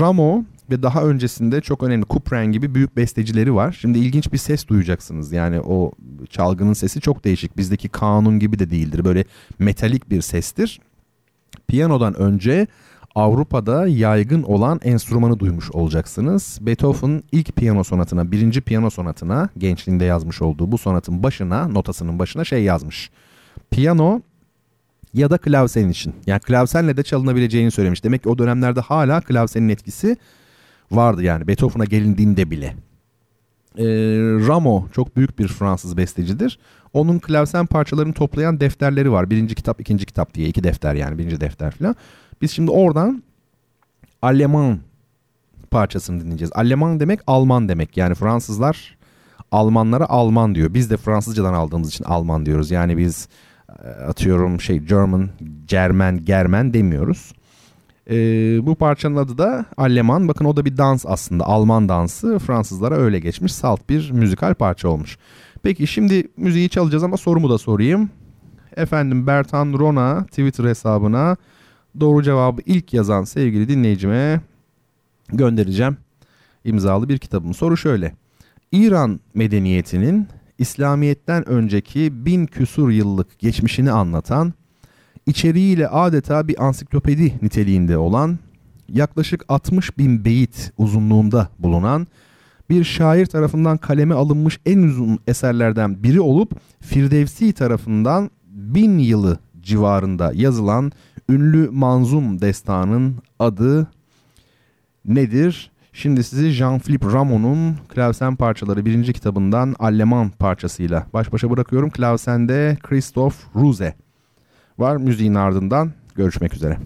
Ramo ve daha öncesinde çok önemli Kupren gibi büyük bestecileri var. Şimdi ilginç bir ses duyacaksınız. Yani o çalgının sesi çok değişik. Bizdeki kanun gibi de değildir. Böyle metalik bir sestir. Piyanodan önce Avrupa'da yaygın olan enstrümanı duymuş olacaksınız. Beethoven ilk piyano sonatına, birinci piyano sonatına gençliğinde yazmış olduğu bu sonatın başına, notasının başına şey yazmış. Piyano ya da klavsen için. Yani klavsenle de çalınabileceğini söylemiş. Demek ki o dönemlerde hala klavsenin etkisi vardı yani Beethoven'a gelindiğinde bile. E, Rameau çok büyük bir Fransız bestecidir. Onun klavsen parçalarını toplayan defterleri var. Birinci kitap, ikinci kitap diye iki defter yani birinci defter falan. Biz şimdi oradan Alman parçasını dinleyeceğiz. Alman demek Alman demek. Yani Fransızlar Almanlara Alman diyor. Biz de Fransızcadan aldığımız için Alman diyoruz. Yani biz e, atıyorum şey German, German, Germen demiyoruz. Ee, bu parçanın adı da Alman. Bakın o da bir dans aslında. Alman dansı. Fransızlara öyle geçmiş. Salt bir müzikal parça olmuş. Peki şimdi müziği çalacağız ama sorumu da sorayım. Efendim Bertan Rona Twitter hesabına doğru cevabı ilk yazan sevgili dinleyicime göndereceğim imzalı bir kitabım. Soru şöyle. İran medeniyetinin İslamiyet'ten önceki bin küsur yıllık geçmişini anlatan içeriğiyle adeta bir ansiklopedi niteliğinde olan yaklaşık 60 bin beyit uzunluğunda bulunan bir şair tarafından kaleme alınmış en uzun eserlerden biri olup Firdevsi tarafından bin yılı civarında yazılan ünlü manzum destanın adı nedir? Şimdi sizi Jean-Philippe Rameau'nun Klavsen parçaları birinci kitabından Alleman parçasıyla baş başa bırakıyorum. Klavsen'de Christophe Ruse var. Müziğin ardından görüşmek üzere.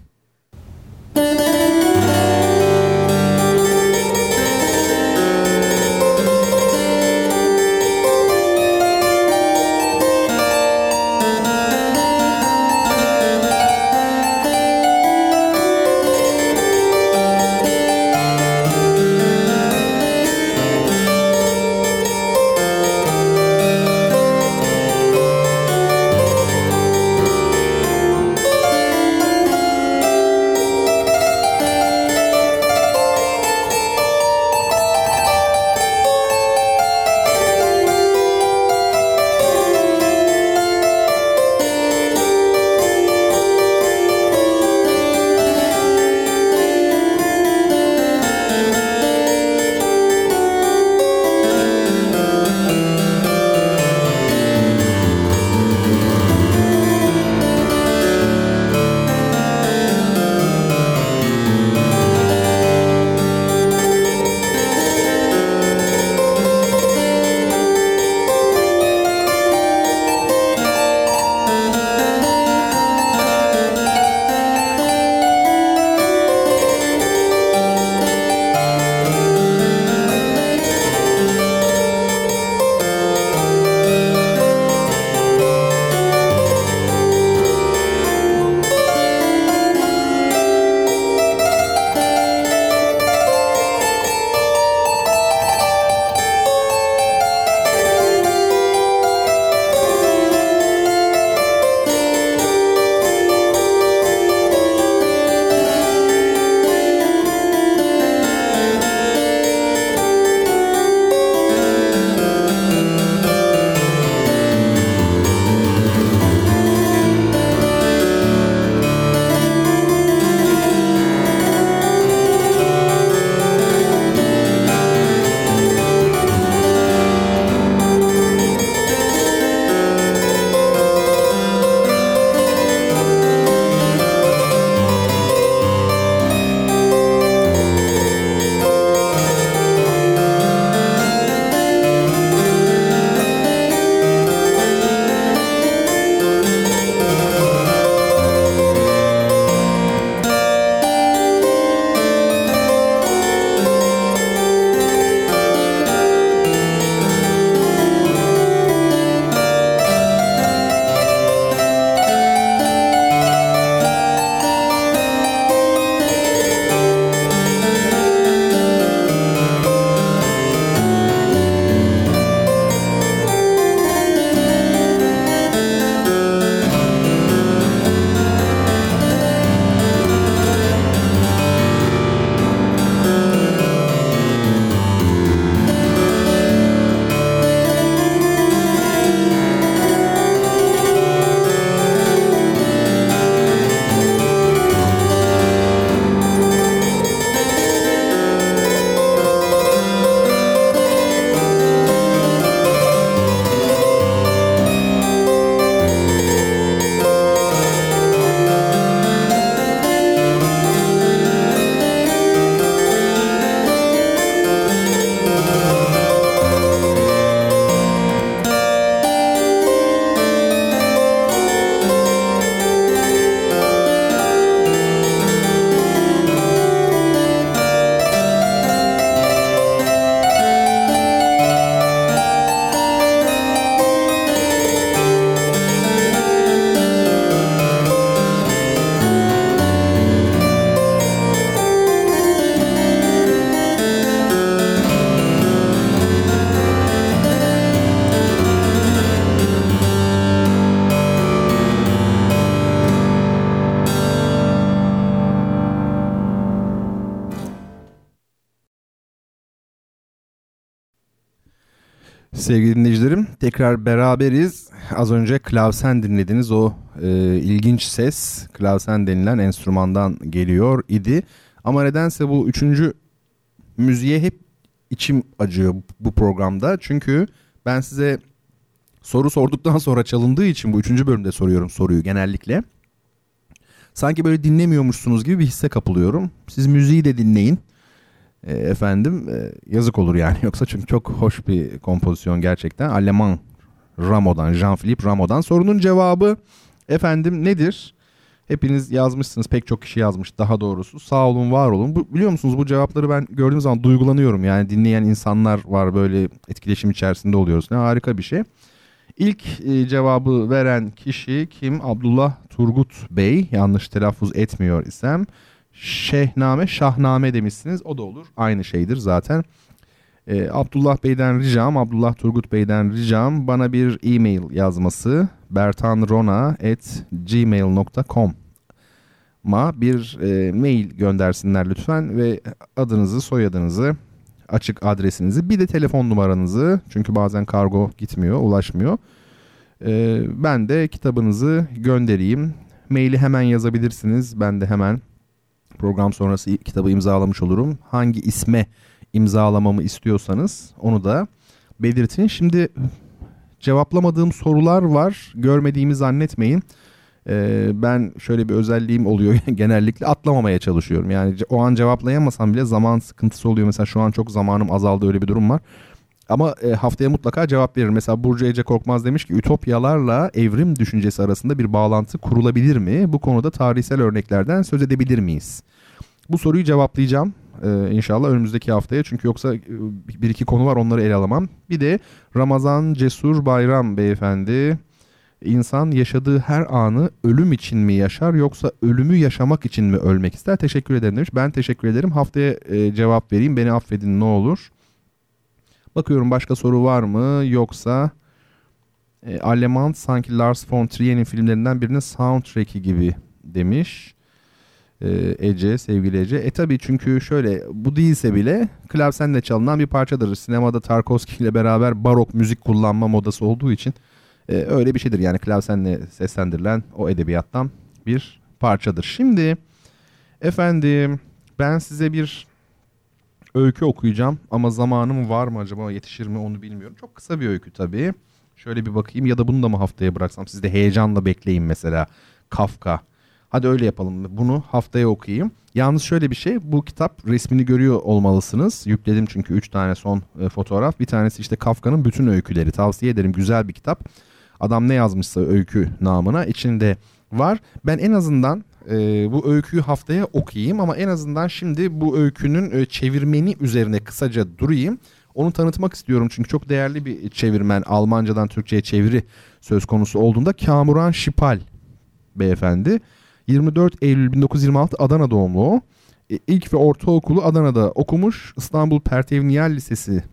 Sevgili dinleyicilerim tekrar beraberiz. Az önce klavsen dinlediniz o e, ilginç ses klavsen denilen enstrümandan geliyor idi. Ama nedense bu üçüncü müziğe hep içim acıyor bu programda. Çünkü ben size soru sorduktan sonra çalındığı için bu üçüncü bölümde soruyorum soruyu genellikle. Sanki böyle dinlemiyormuşsunuz gibi bir hisse kapılıyorum. Siz müziği de dinleyin. E, efendim e, yazık olur yani *laughs* yoksa çünkü çok hoş bir kompozisyon gerçekten. Aleman Ramo'dan, Jean-Philippe Ramo'dan. Sorunun cevabı efendim nedir? Hepiniz yazmışsınız pek çok kişi yazmış daha doğrusu. Sağ olun var olun. Bu, biliyor musunuz bu cevapları ben gördüğüm zaman duygulanıyorum. Yani dinleyen insanlar var böyle etkileşim içerisinde oluyoruz. Ne harika bir şey. İlk e, cevabı veren kişi kim? Abdullah Turgut Bey. Yanlış telaffuz etmiyor isem. Şehname, Şahname demişsiniz. O da olur. Aynı şeydir zaten. Ee, Abdullah Bey'den ricam, Abdullah Turgut Bey'den ricam bana bir e-mail yazması bertanrona.gmail.com ma bir e, mail göndersinler lütfen ve adınızı, soyadınızı, açık adresinizi bir de telefon numaranızı çünkü bazen kargo gitmiyor, ulaşmıyor. E, ben de kitabınızı göndereyim. Maili hemen yazabilirsiniz. Ben de hemen program sonrası kitabı imzalamış olurum. Hangi isme imzalamamı istiyorsanız onu da belirtin. Şimdi cevaplamadığım sorular var. Görmediğimi zannetmeyin. Ee, ben şöyle bir özelliğim oluyor *laughs* genellikle atlamamaya çalışıyorum. Yani o an cevaplayamasam bile zaman sıkıntısı oluyor. Mesela şu an çok zamanım azaldı öyle bir durum var. Ama e, haftaya mutlaka cevap veririm. Mesela Burcu Ece Korkmaz demiş ki ütopyalarla evrim düşüncesi arasında bir bağlantı kurulabilir mi? Bu konuda tarihsel örneklerden söz edebilir miyiz? Bu soruyu cevaplayacağım e, inşallah önümüzdeki haftaya. Çünkü yoksa e, bir iki konu var onları ele alamam. Bir de Ramazan Cesur Bayram beyefendi. İnsan yaşadığı her anı ölüm için mi yaşar yoksa ölümü yaşamak için mi ölmek ister? Teşekkür ederim demiş. Ben teşekkür ederim. Haftaya e, cevap vereyim. Beni affedin ne olur. Bakıyorum başka soru var mı yoksa e, Aleman sanki Lars von Trier'in filmlerinden birinin soundtrack'i gibi demiş. E, Ece, sevgili Ece. E tabii çünkü şöyle bu değilse bile klavsenle çalınan bir parçadır. Sinemada Tarkovski ile beraber barok müzik kullanma modası olduğu için e, öyle bir şeydir. Yani klavsenle seslendirilen o edebiyattan bir parçadır. Şimdi efendim ben size bir öykü okuyacağım ama zamanım var mı acaba yetişir mi onu bilmiyorum. Çok kısa bir öykü tabii. Şöyle bir bakayım ya da bunu da mı haftaya bıraksam siz de heyecanla bekleyin mesela Kafka. Hadi öyle yapalım bunu haftaya okuyayım. Yalnız şöyle bir şey bu kitap resmini görüyor olmalısınız. Yükledim çünkü 3 tane son e, fotoğraf. Bir tanesi işte Kafka'nın bütün öyküleri tavsiye ederim güzel bir kitap. Adam ne yazmışsa öykü namına içinde var. Ben en azından e, bu öyküyü haftaya okuyayım ama en azından şimdi bu öykünün e, çevirmeni üzerine kısaca durayım. Onu tanıtmak istiyorum çünkü çok değerli bir çevirmen Almancadan Türkçe'ye çeviri söz konusu olduğunda Kamuran Şipal beyefendi. 24 Eylül 1926 Adana doğumlu o. E, ilk ve ortaokulu Adana'da okumuş. İstanbul Pertevniyal Lisesi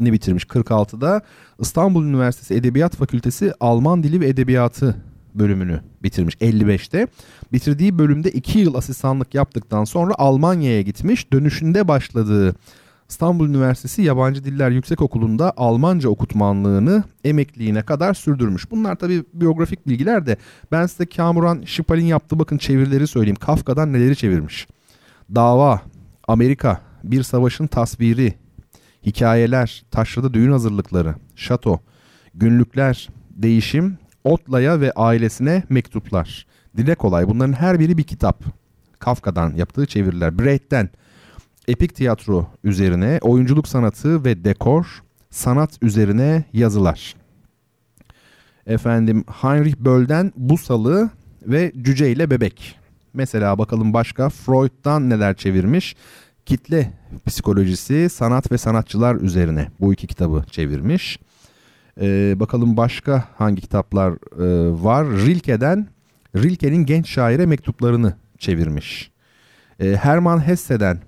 ne bitirmiş 46'da. İstanbul Üniversitesi Edebiyat Fakültesi Alman Dili ve Edebiyatı bölümünü bitirmiş 55'te. Bitirdiği bölümde 2 yıl asistanlık yaptıktan sonra Almanya'ya gitmiş. Dönüşünde başladığı İstanbul Üniversitesi Yabancı Diller Yüksekokulu'nda Almanca okutmanlığını emekliliğine kadar sürdürmüş. Bunlar tabi biyografik bilgiler de ben size Kamuran Şipal'in yaptığı bakın çevirileri söyleyeyim. Kafka'dan neleri çevirmiş? Dava, Amerika, Bir Savaşın Tasviri, Hikayeler, Taşrada Düğün Hazırlıkları, Şato, Günlükler, Değişim, Otla'ya ve ailesine mektuplar. Dile kolay bunların her biri bir kitap. Kafka'dan yaptığı çeviriler. Brecht'ten epik tiyatro üzerine oyunculuk sanatı ve dekor, sanat üzerine yazılar. Efendim Heinrich Böll'den Busalı ve Cüce ile Bebek. Mesela bakalım başka Freud'dan neler çevirmiş. Kitle psikolojisi, sanat ve sanatçılar üzerine bu iki kitabı çevirmiş. Ee, bakalım başka hangi kitaplar e, var. Rilke'den Rilke'nin genç şaire mektuplarını çevirmiş. Ee, Hermann Hesse'den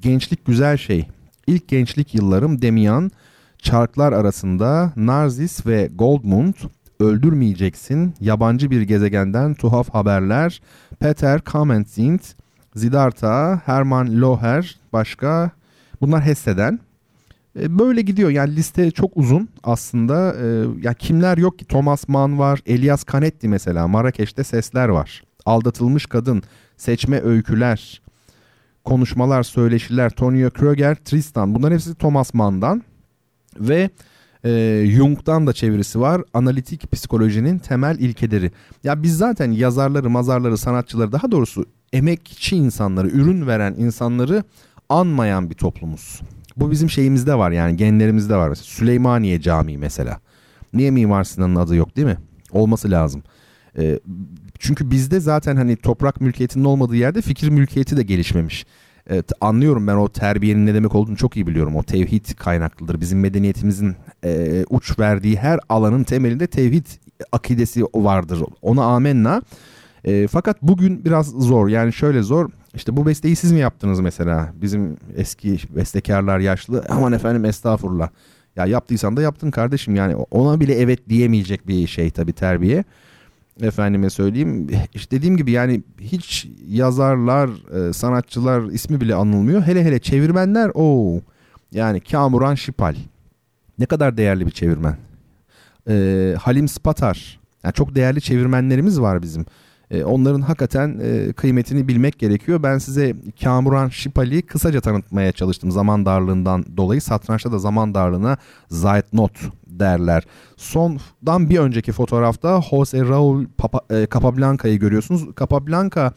Gençlik Güzel Şey. İlk gençlik yıllarım Demian, Çarklar arasında Narzis ve Goldmund, Öldürmeyeceksin, Yabancı bir gezegenden tuhaf haberler, Peter Kamenzind, Zidarta, Hermann Loher, başka bunlar Hesse'den. E, böyle gidiyor yani liste çok uzun aslında. E, ya kimler yok ki? Thomas Mann var, Elias Canetti mesela. Marrakeş'te sesler var. Aldatılmış kadın, seçme öyküler, konuşmalar, söyleşiler, Tonio Kröger, Tristan. Bunların hepsi Thomas Mann'dan. Ve e, Jung'dan da çevirisi var. Analitik psikolojinin temel ilkeleri. Ya biz zaten yazarları, mazarları, sanatçıları daha doğrusu emekçi insanları, ürün veren insanları anmayan bir toplumuz. Bu bizim şeyimizde var yani genlerimizde var. Mesela Süleymaniye Camii mesela. Niye Mimar Sinan'ın adı yok değil mi? Olması lazım. E, çünkü bizde zaten hani toprak mülkiyetinin olmadığı yerde fikir mülkiyeti de gelişmemiş. Evet, anlıyorum ben o terbiyenin ne demek olduğunu çok iyi biliyorum. O tevhid kaynaklıdır. Bizim medeniyetimizin e, uç verdiği her alanın temelinde tevhid akidesi vardır. Ona amenna. E, fakat bugün biraz zor. Yani şöyle zor. İşte bu besteyi siz mi yaptınız mesela? Bizim eski bestekarlar yaşlı. Aman efendim estağfurullah. Ya yaptıysan da yaptın kardeşim. Yani ona bile evet diyemeyecek bir şey tabii terbiye efendime söyleyeyim. İşte dediğim gibi yani hiç yazarlar, e, sanatçılar ismi bile anılmıyor. Hele hele çevirmenler o yani Kamuran Şipal. Ne kadar değerli bir çevirmen. Ee, Halim Spatar. Yani çok değerli çevirmenlerimiz var bizim. Ee, onların hakikaten e, kıymetini bilmek gerekiyor. Ben size Kamuran Şipal'i kısaca tanıtmaya çalıştım zaman darlığından dolayı. Satrançta da zaman darlığına Not derler. Sondan bir önceki fotoğrafta Jose Raul e, Capablanca'yı görüyorsunuz. Capablanca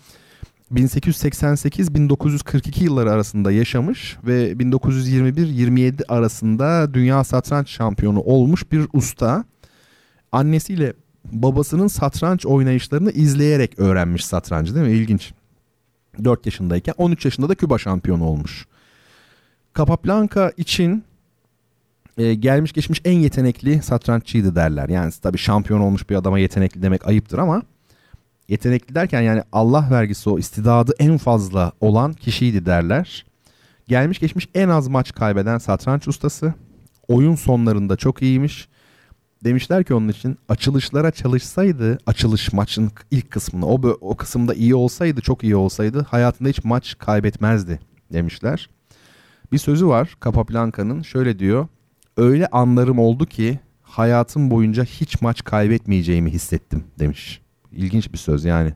1888-1942 yılları arasında yaşamış ve 1921-27 arasında dünya satranç şampiyonu olmuş bir usta. Annesiyle babasının satranç oynayışlarını izleyerek öğrenmiş satrancı değil mi? İlginç. 4 yaşındayken 13 yaşında da Küba şampiyonu olmuş. Capablanca için e, gelmiş geçmiş en yetenekli satranççıydı derler. Yani tabii şampiyon olmuş bir adama yetenekli demek ayıptır ama yetenekli derken yani Allah vergisi o istidadı en fazla olan kişiydi derler. Gelmiş geçmiş en az maç kaybeden satranç ustası. Oyun sonlarında çok iyiymiş. Demişler ki onun için açılışlara çalışsaydı açılış maçın ilk kısmını o, o kısımda iyi olsaydı çok iyi olsaydı hayatında hiç maç kaybetmezdi demişler. Bir sözü var Capablanca'nın şöyle diyor öyle anlarım oldu ki hayatım boyunca hiç maç kaybetmeyeceğimi hissettim demiş. İlginç bir söz yani.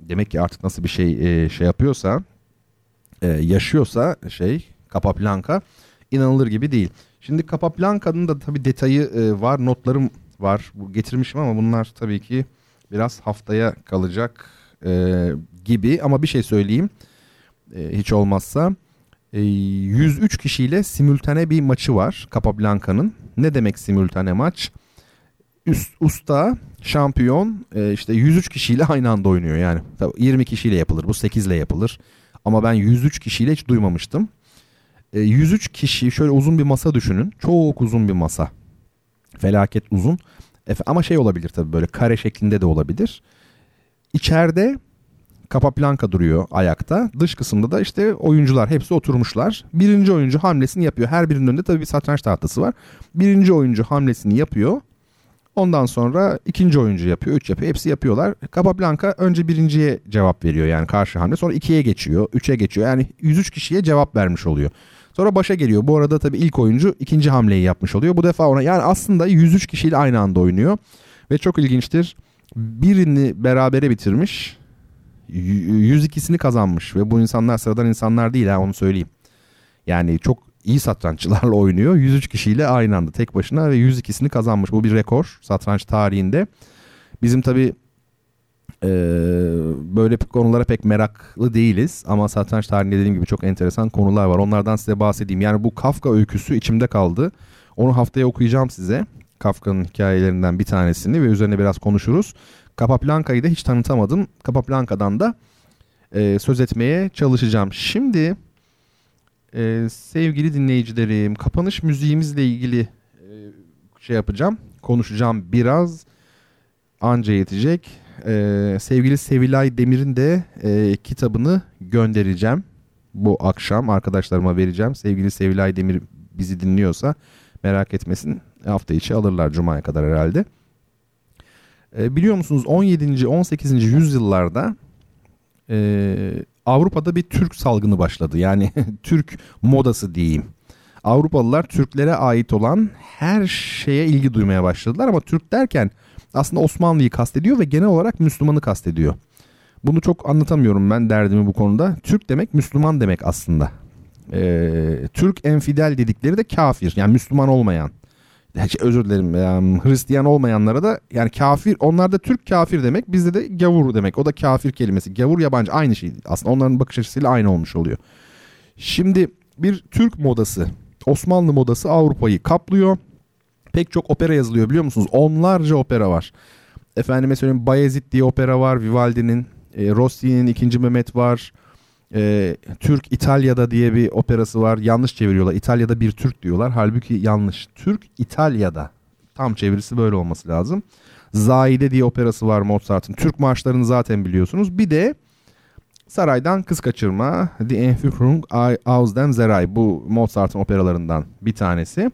Demek ki artık nasıl bir şey e, şey yapıyorsa e, yaşıyorsa şey Capablanca inanılır gibi değil. Şimdi Capablanca'nın da tabii detayı e, var notlarım var getirmişim ama bunlar tabii ki biraz haftaya kalacak e, gibi ama bir şey söyleyeyim e, hiç olmazsa 103 ee, kişiyle simültane bir maçı var Capablanca'nın. Ne demek simültane maç? Üst, usta, şampiyon e, işte 103 kişiyle aynı anda oynuyor yani. 20 kişiyle yapılır bu 8 ile yapılır. Ama ben 103 kişiyle hiç duymamıştım. 103 e, kişi şöyle uzun bir masa düşünün. Çok uzun bir masa. Felaket uzun. Ama şey olabilir tabii böyle kare şeklinde de olabilir. İçeride Capablanca duruyor ayakta. Dış kısımda da işte oyuncular hepsi oturmuşlar. Birinci oyuncu hamlesini yapıyor. Her birinin önünde tabii bir satranç tahtası var. Birinci oyuncu hamlesini yapıyor. Ondan sonra ikinci oyuncu yapıyor, üç yapıyor. Hepsi yapıyorlar. Capablanca önce birinciye cevap veriyor yani karşı hamle. Sonra ikiye geçiyor, üçe geçiyor. Yani 103 kişiye cevap vermiş oluyor. Sonra başa geliyor. Bu arada tabii ilk oyuncu ikinci hamleyi yapmış oluyor. Bu defa ona yani aslında 103 kişiyle aynı anda oynuyor. Ve çok ilginçtir. Birini berabere bitirmiş. 102'sini kazanmış ve bu insanlar sıradan insanlar değil ha onu söyleyeyim. Yani çok iyi satranççılarla *laughs* oynuyor. 103 kişiyle aynı anda tek başına ve 102'sini kazanmış. Bu bir rekor satranç tarihinde. Bizim tabi e, böyle konulara pek meraklı değiliz ama satranç tarihinde dediğim gibi çok enteresan konular var. Onlardan size bahsedeyim. Yani bu Kafka öyküsü içimde kaldı. Onu haftaya okuyacağım size. Kafka'nın hikayelerinden bir tanesini ve üzerine biraz konuşuruz. Capablanca'yı da hiç tanıtamadım. Capablanca'dan da e, söz etmeye çalışacağım. Şimdi e, sevgili dinleyicilerim kapanış müziğimizle ilgili e, şey yapacağım. Konuşacağım biraz. Anca yetecek. E, sevgili Sevilay Demir'in de e, kitabını göndereceğim. Bu akşam arkadaşlarıma vereceğim. Sevgili Sevilay Demir bizi dinliyorsa merak etmesin. Hafta içi alırlar Cuma'ya kadar herhalde. E, biliyor musunuz 17. 18. yüzyıllarda e, Avrupa'da bir Türk salgını başladı. Yani *laughs* Türk modası diyeyim. Avrupalılar Türklere ait olan her şeye ilgi duymaya başladılar ama Türk derken aslında Osmanlı'yı kastediyor ve genel olarak Müslümanı kastediyor. Bunu çok anlatamıyorum ben derdimi bu konuda. Türk demek Müslüman demek aslında. Ee, Türk enfidel dedikleri de kafir yani Müslüman olmayan. Özür dilerim yani Hristiyan olmayanlara da yani kafir onlar da Türk kafir demek bizde de gavur demek o da kafir kelimesi gavur yabancı aynı şey aslında onların bakış açısıyla aynı olmuş oluyor. Şimdi bir Türk modası Osmanlı modası Avrupa'yı kaplıyor pek çok opera yazılıyor biliyor musunuz onlarca opera var. Efendime söyleyeyim Bayezid diye opera var Vivaldi'nin e, Rossi'nin ikinci Mehmet var. E, Türk İtalya'da diye bir operası var. Yanlış çeviriyorlar. İtalya'da bir Türk diyorlar. Halbuki yanlış. Türk İtalya'da. Tam çevirisi böyle olması lazım. Zaide diye operası var Mozart'ın. Türk marşlarını zaten biliyorsunuz. Bir de Saraydan Kız Kaçırma Die Entführung aus dem Seray bu Mozart'ın operalarından bir tanesi.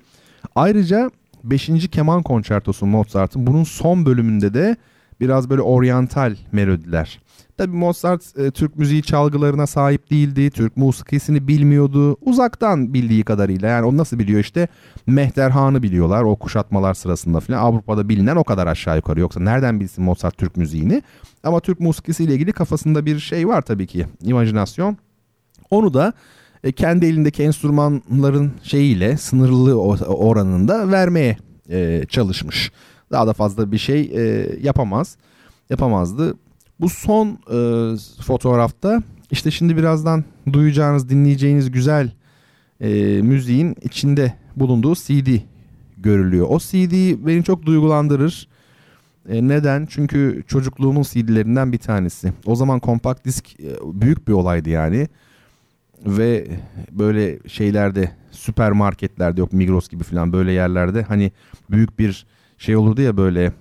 Ayrıca 5. keman konçertosu Mozart'ın bunun son bölümünde de biraz böyle oryantal melodiler. Tabii Mozart e, Türk müziği çalgılarına sahip değildi. Türk musikisini bilmiyordu. Uzaktan bildiği kadarıyla yani o nasıl biliyor işte Mehterhan'ı biliyorlar o kuşatmalar sırasında falan. Avrupa'da bilinen o kadar aşağı yukarı. Yoksa nereden bilsin Mozart Türk müziğini? Ama Türk musikisiyle ilgili kafasında bir şey var tabii ki. imajinasyon. Onu da e, kendi elindeki enstrümanların şeyiyle sınırlı oranında vermeye e, çalışmış. Daha da fazla bir şey e, yapamaz. Yapamazdı. Bu son e, fotoğrafta işte şimdi birazdan duyacağınız, dinleyeceğiniz güzel e, müziğin içinde bulunduğu CD görülüyor. O CD beni çok duygulandırır. E, neden? Çünkü çocukluğumun CD'lerinden bir tanesi. O zaman kompakt disk e, büyük bir olaydı yani. Ve böyle şeylerde süpermarketlerde yok Migros gibi falan böyle yerlerde hani büyük bir şey olurdu ya böyle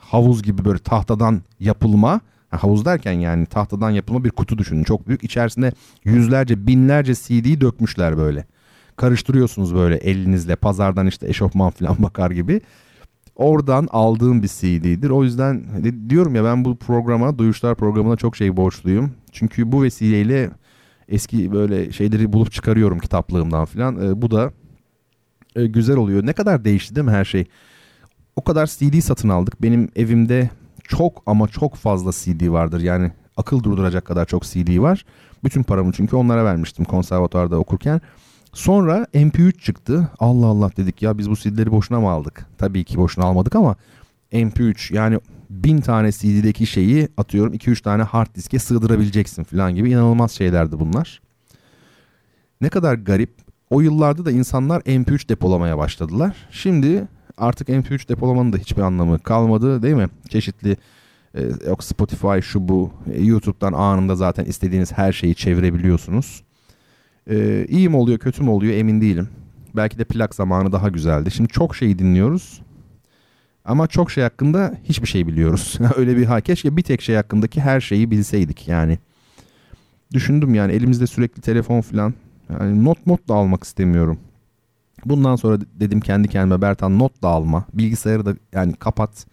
havuz gibi böyle tahtadan yapılma. Havuz derken yani tahtadan yapılma bir kutu düşünün. Çok büyük. İçerisinde yüzlerce binlerce CD dökmüşler böyle. Karıştırıyorsunuz böyle elinizle pazardan işte eşofman falan *laughs* bakar gibi. Oradan aldığım bir CD'dir o yüzden diyorum ya ben bu programa duyuşlar programına çok şey borçluyum. Çünkü bu vesileyle eski böyle şeyleri bulup çıkarıyorum kitaplığımdan falan e, bu da e, güzel oluyor ne kadar değişti değil mi her şey o kadar CD satın aldık. Benim evimde çok ama çok fazla CD vardır. Yani akıl durduracak kadar çok CD var. Bütün paramı çünkü onlara vermiştim konservatuarda okurken. Sonra MP3 çıktı. Allah Allah dedik ya biz bu CD'leri boşuna mı aldık? Tabii ki boşuna almadık ama MP3 yani bin tane CD'deki şeyi atıyorum 2-3 tane hard diske sığdırabileceksin falan gibi inanılmaz şeylerdi bunlar. Ne kadar garip. O yıllarda da insanlar MP3 depolamaya başladılar. Şimdi artık MP3 depolamanın da hiçbir anlamı kalmadı değil mi? Çeşitli e, yok Spotify şu bu e, YouTube'dan anında zaten istediğiniz her şeyi çevirebiliyorsunuz. E, iyi mi oluyor kötü mü oluyor emin değilim. Belki de plak zamanı daha güzeldi. Şimdi çok şey dinliyoruz. Ama çok şey hakkında hiçbir şey biliyoruz. *laughs* Öyle bir ha keşke bir tek şey hakkındaki her şeyi bilseydik yani. Düşündüm yani elimizde sürekli telefon falan. Yani not not da almak istemiyorum. Bundan sonra dedim kendi kendime Bertan not da alma. Bilgisayarı da yani kapat.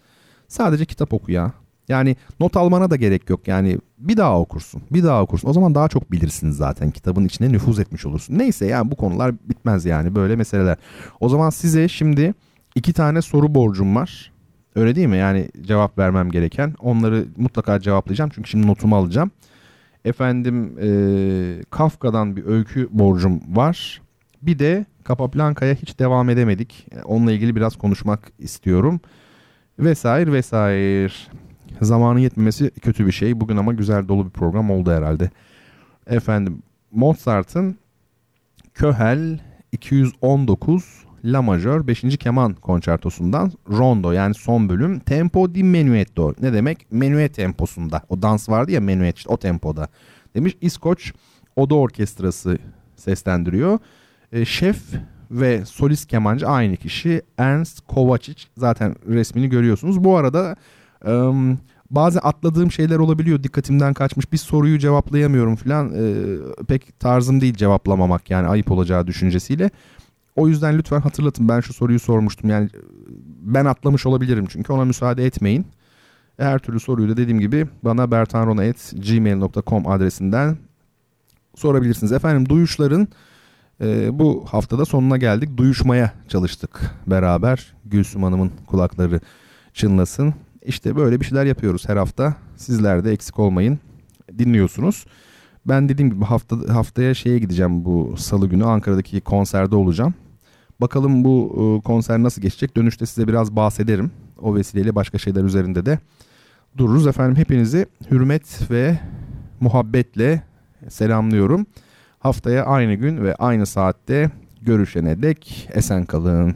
Sadece kitap oku ya. Yani not almana da gerek yok. Yani bir daha okursun. Bir daha okursun. O zaman daha çok bilirsiniz zaten. Kitabın içine nüfuz etmiş olursun. Neyse yani bu konular bitmez yani böyle meseleler. O zaman size şimdi iki tane soru borcum var. Öyle değil mi? Yani cevap vermem gereken. Onları mutlaka cevaplayacağım. Çünkü şimdi notumu alacağım. Efendim e, Kafka'dan bir öykü borcum var. Bir de Capablanca'ya hiç devam edemedik. Onunla ilgili biraz konuşmak istiyorum. Vesaire vesaire. Zamanın yetmemesi kötü bir şey. Bugün ama güzel dolu bir program oldu herhalde. Efendim Mozart'ın Köhel 219 La Majör 5. keman konçertosundan Rondo yani son bölüm Tempo di Menuetto. Ne demek? Menuet temposunda. O dans vardı ya menuet işte o tempoda. Demiş İskoç Oda Orkestrası seslendiriyor. E, şef ve solist kemancı aynı kişi. Ernst Kovacic zaten resmini görüyorsunuz. Bu arada e, bazen atladığım şeyler olabiliyor. Dikkatimden kaçmış bir soruyu cevaplayamıyorum falan. E, pek tarzım değil cevaplamamak yani ayıp olacağı düşüncesiyle. O yüzden lütfen hatırlatın ben şu soruyu sormuştum. Yani ben atlamış olabilirim çünkü ona müsaade etmeyin. Her türlü soruyu da dediğim gibi bana bertanrona.gmail.com adresinden sorabilirsiniz. Efendim duyuşların E, bu haftada sonuna geldik. Duyuşmaya çalıştık beraber. Gülsüm Hanım'ın kulakları çınlasın. İşte böyle bir şeyler yapıyoruz her hafta. Sizler de eksik olmayın. Dinliyorsunuz. Ben dediğim gibi hafta haftaya şeye gideceğim bu salı günü Ankara'daki konserde olacağım. Bakalım bu e, konser nasıl geçecek. Dönüşte size biraz bahsederim. O vesileyle başka şeyler üzerinde de dururuz. Efendim hepinizi hürmet ve muhabbetle selamlıyorum. Haftaya aynı gün ve aynı saatte görüşene dek esen kalın.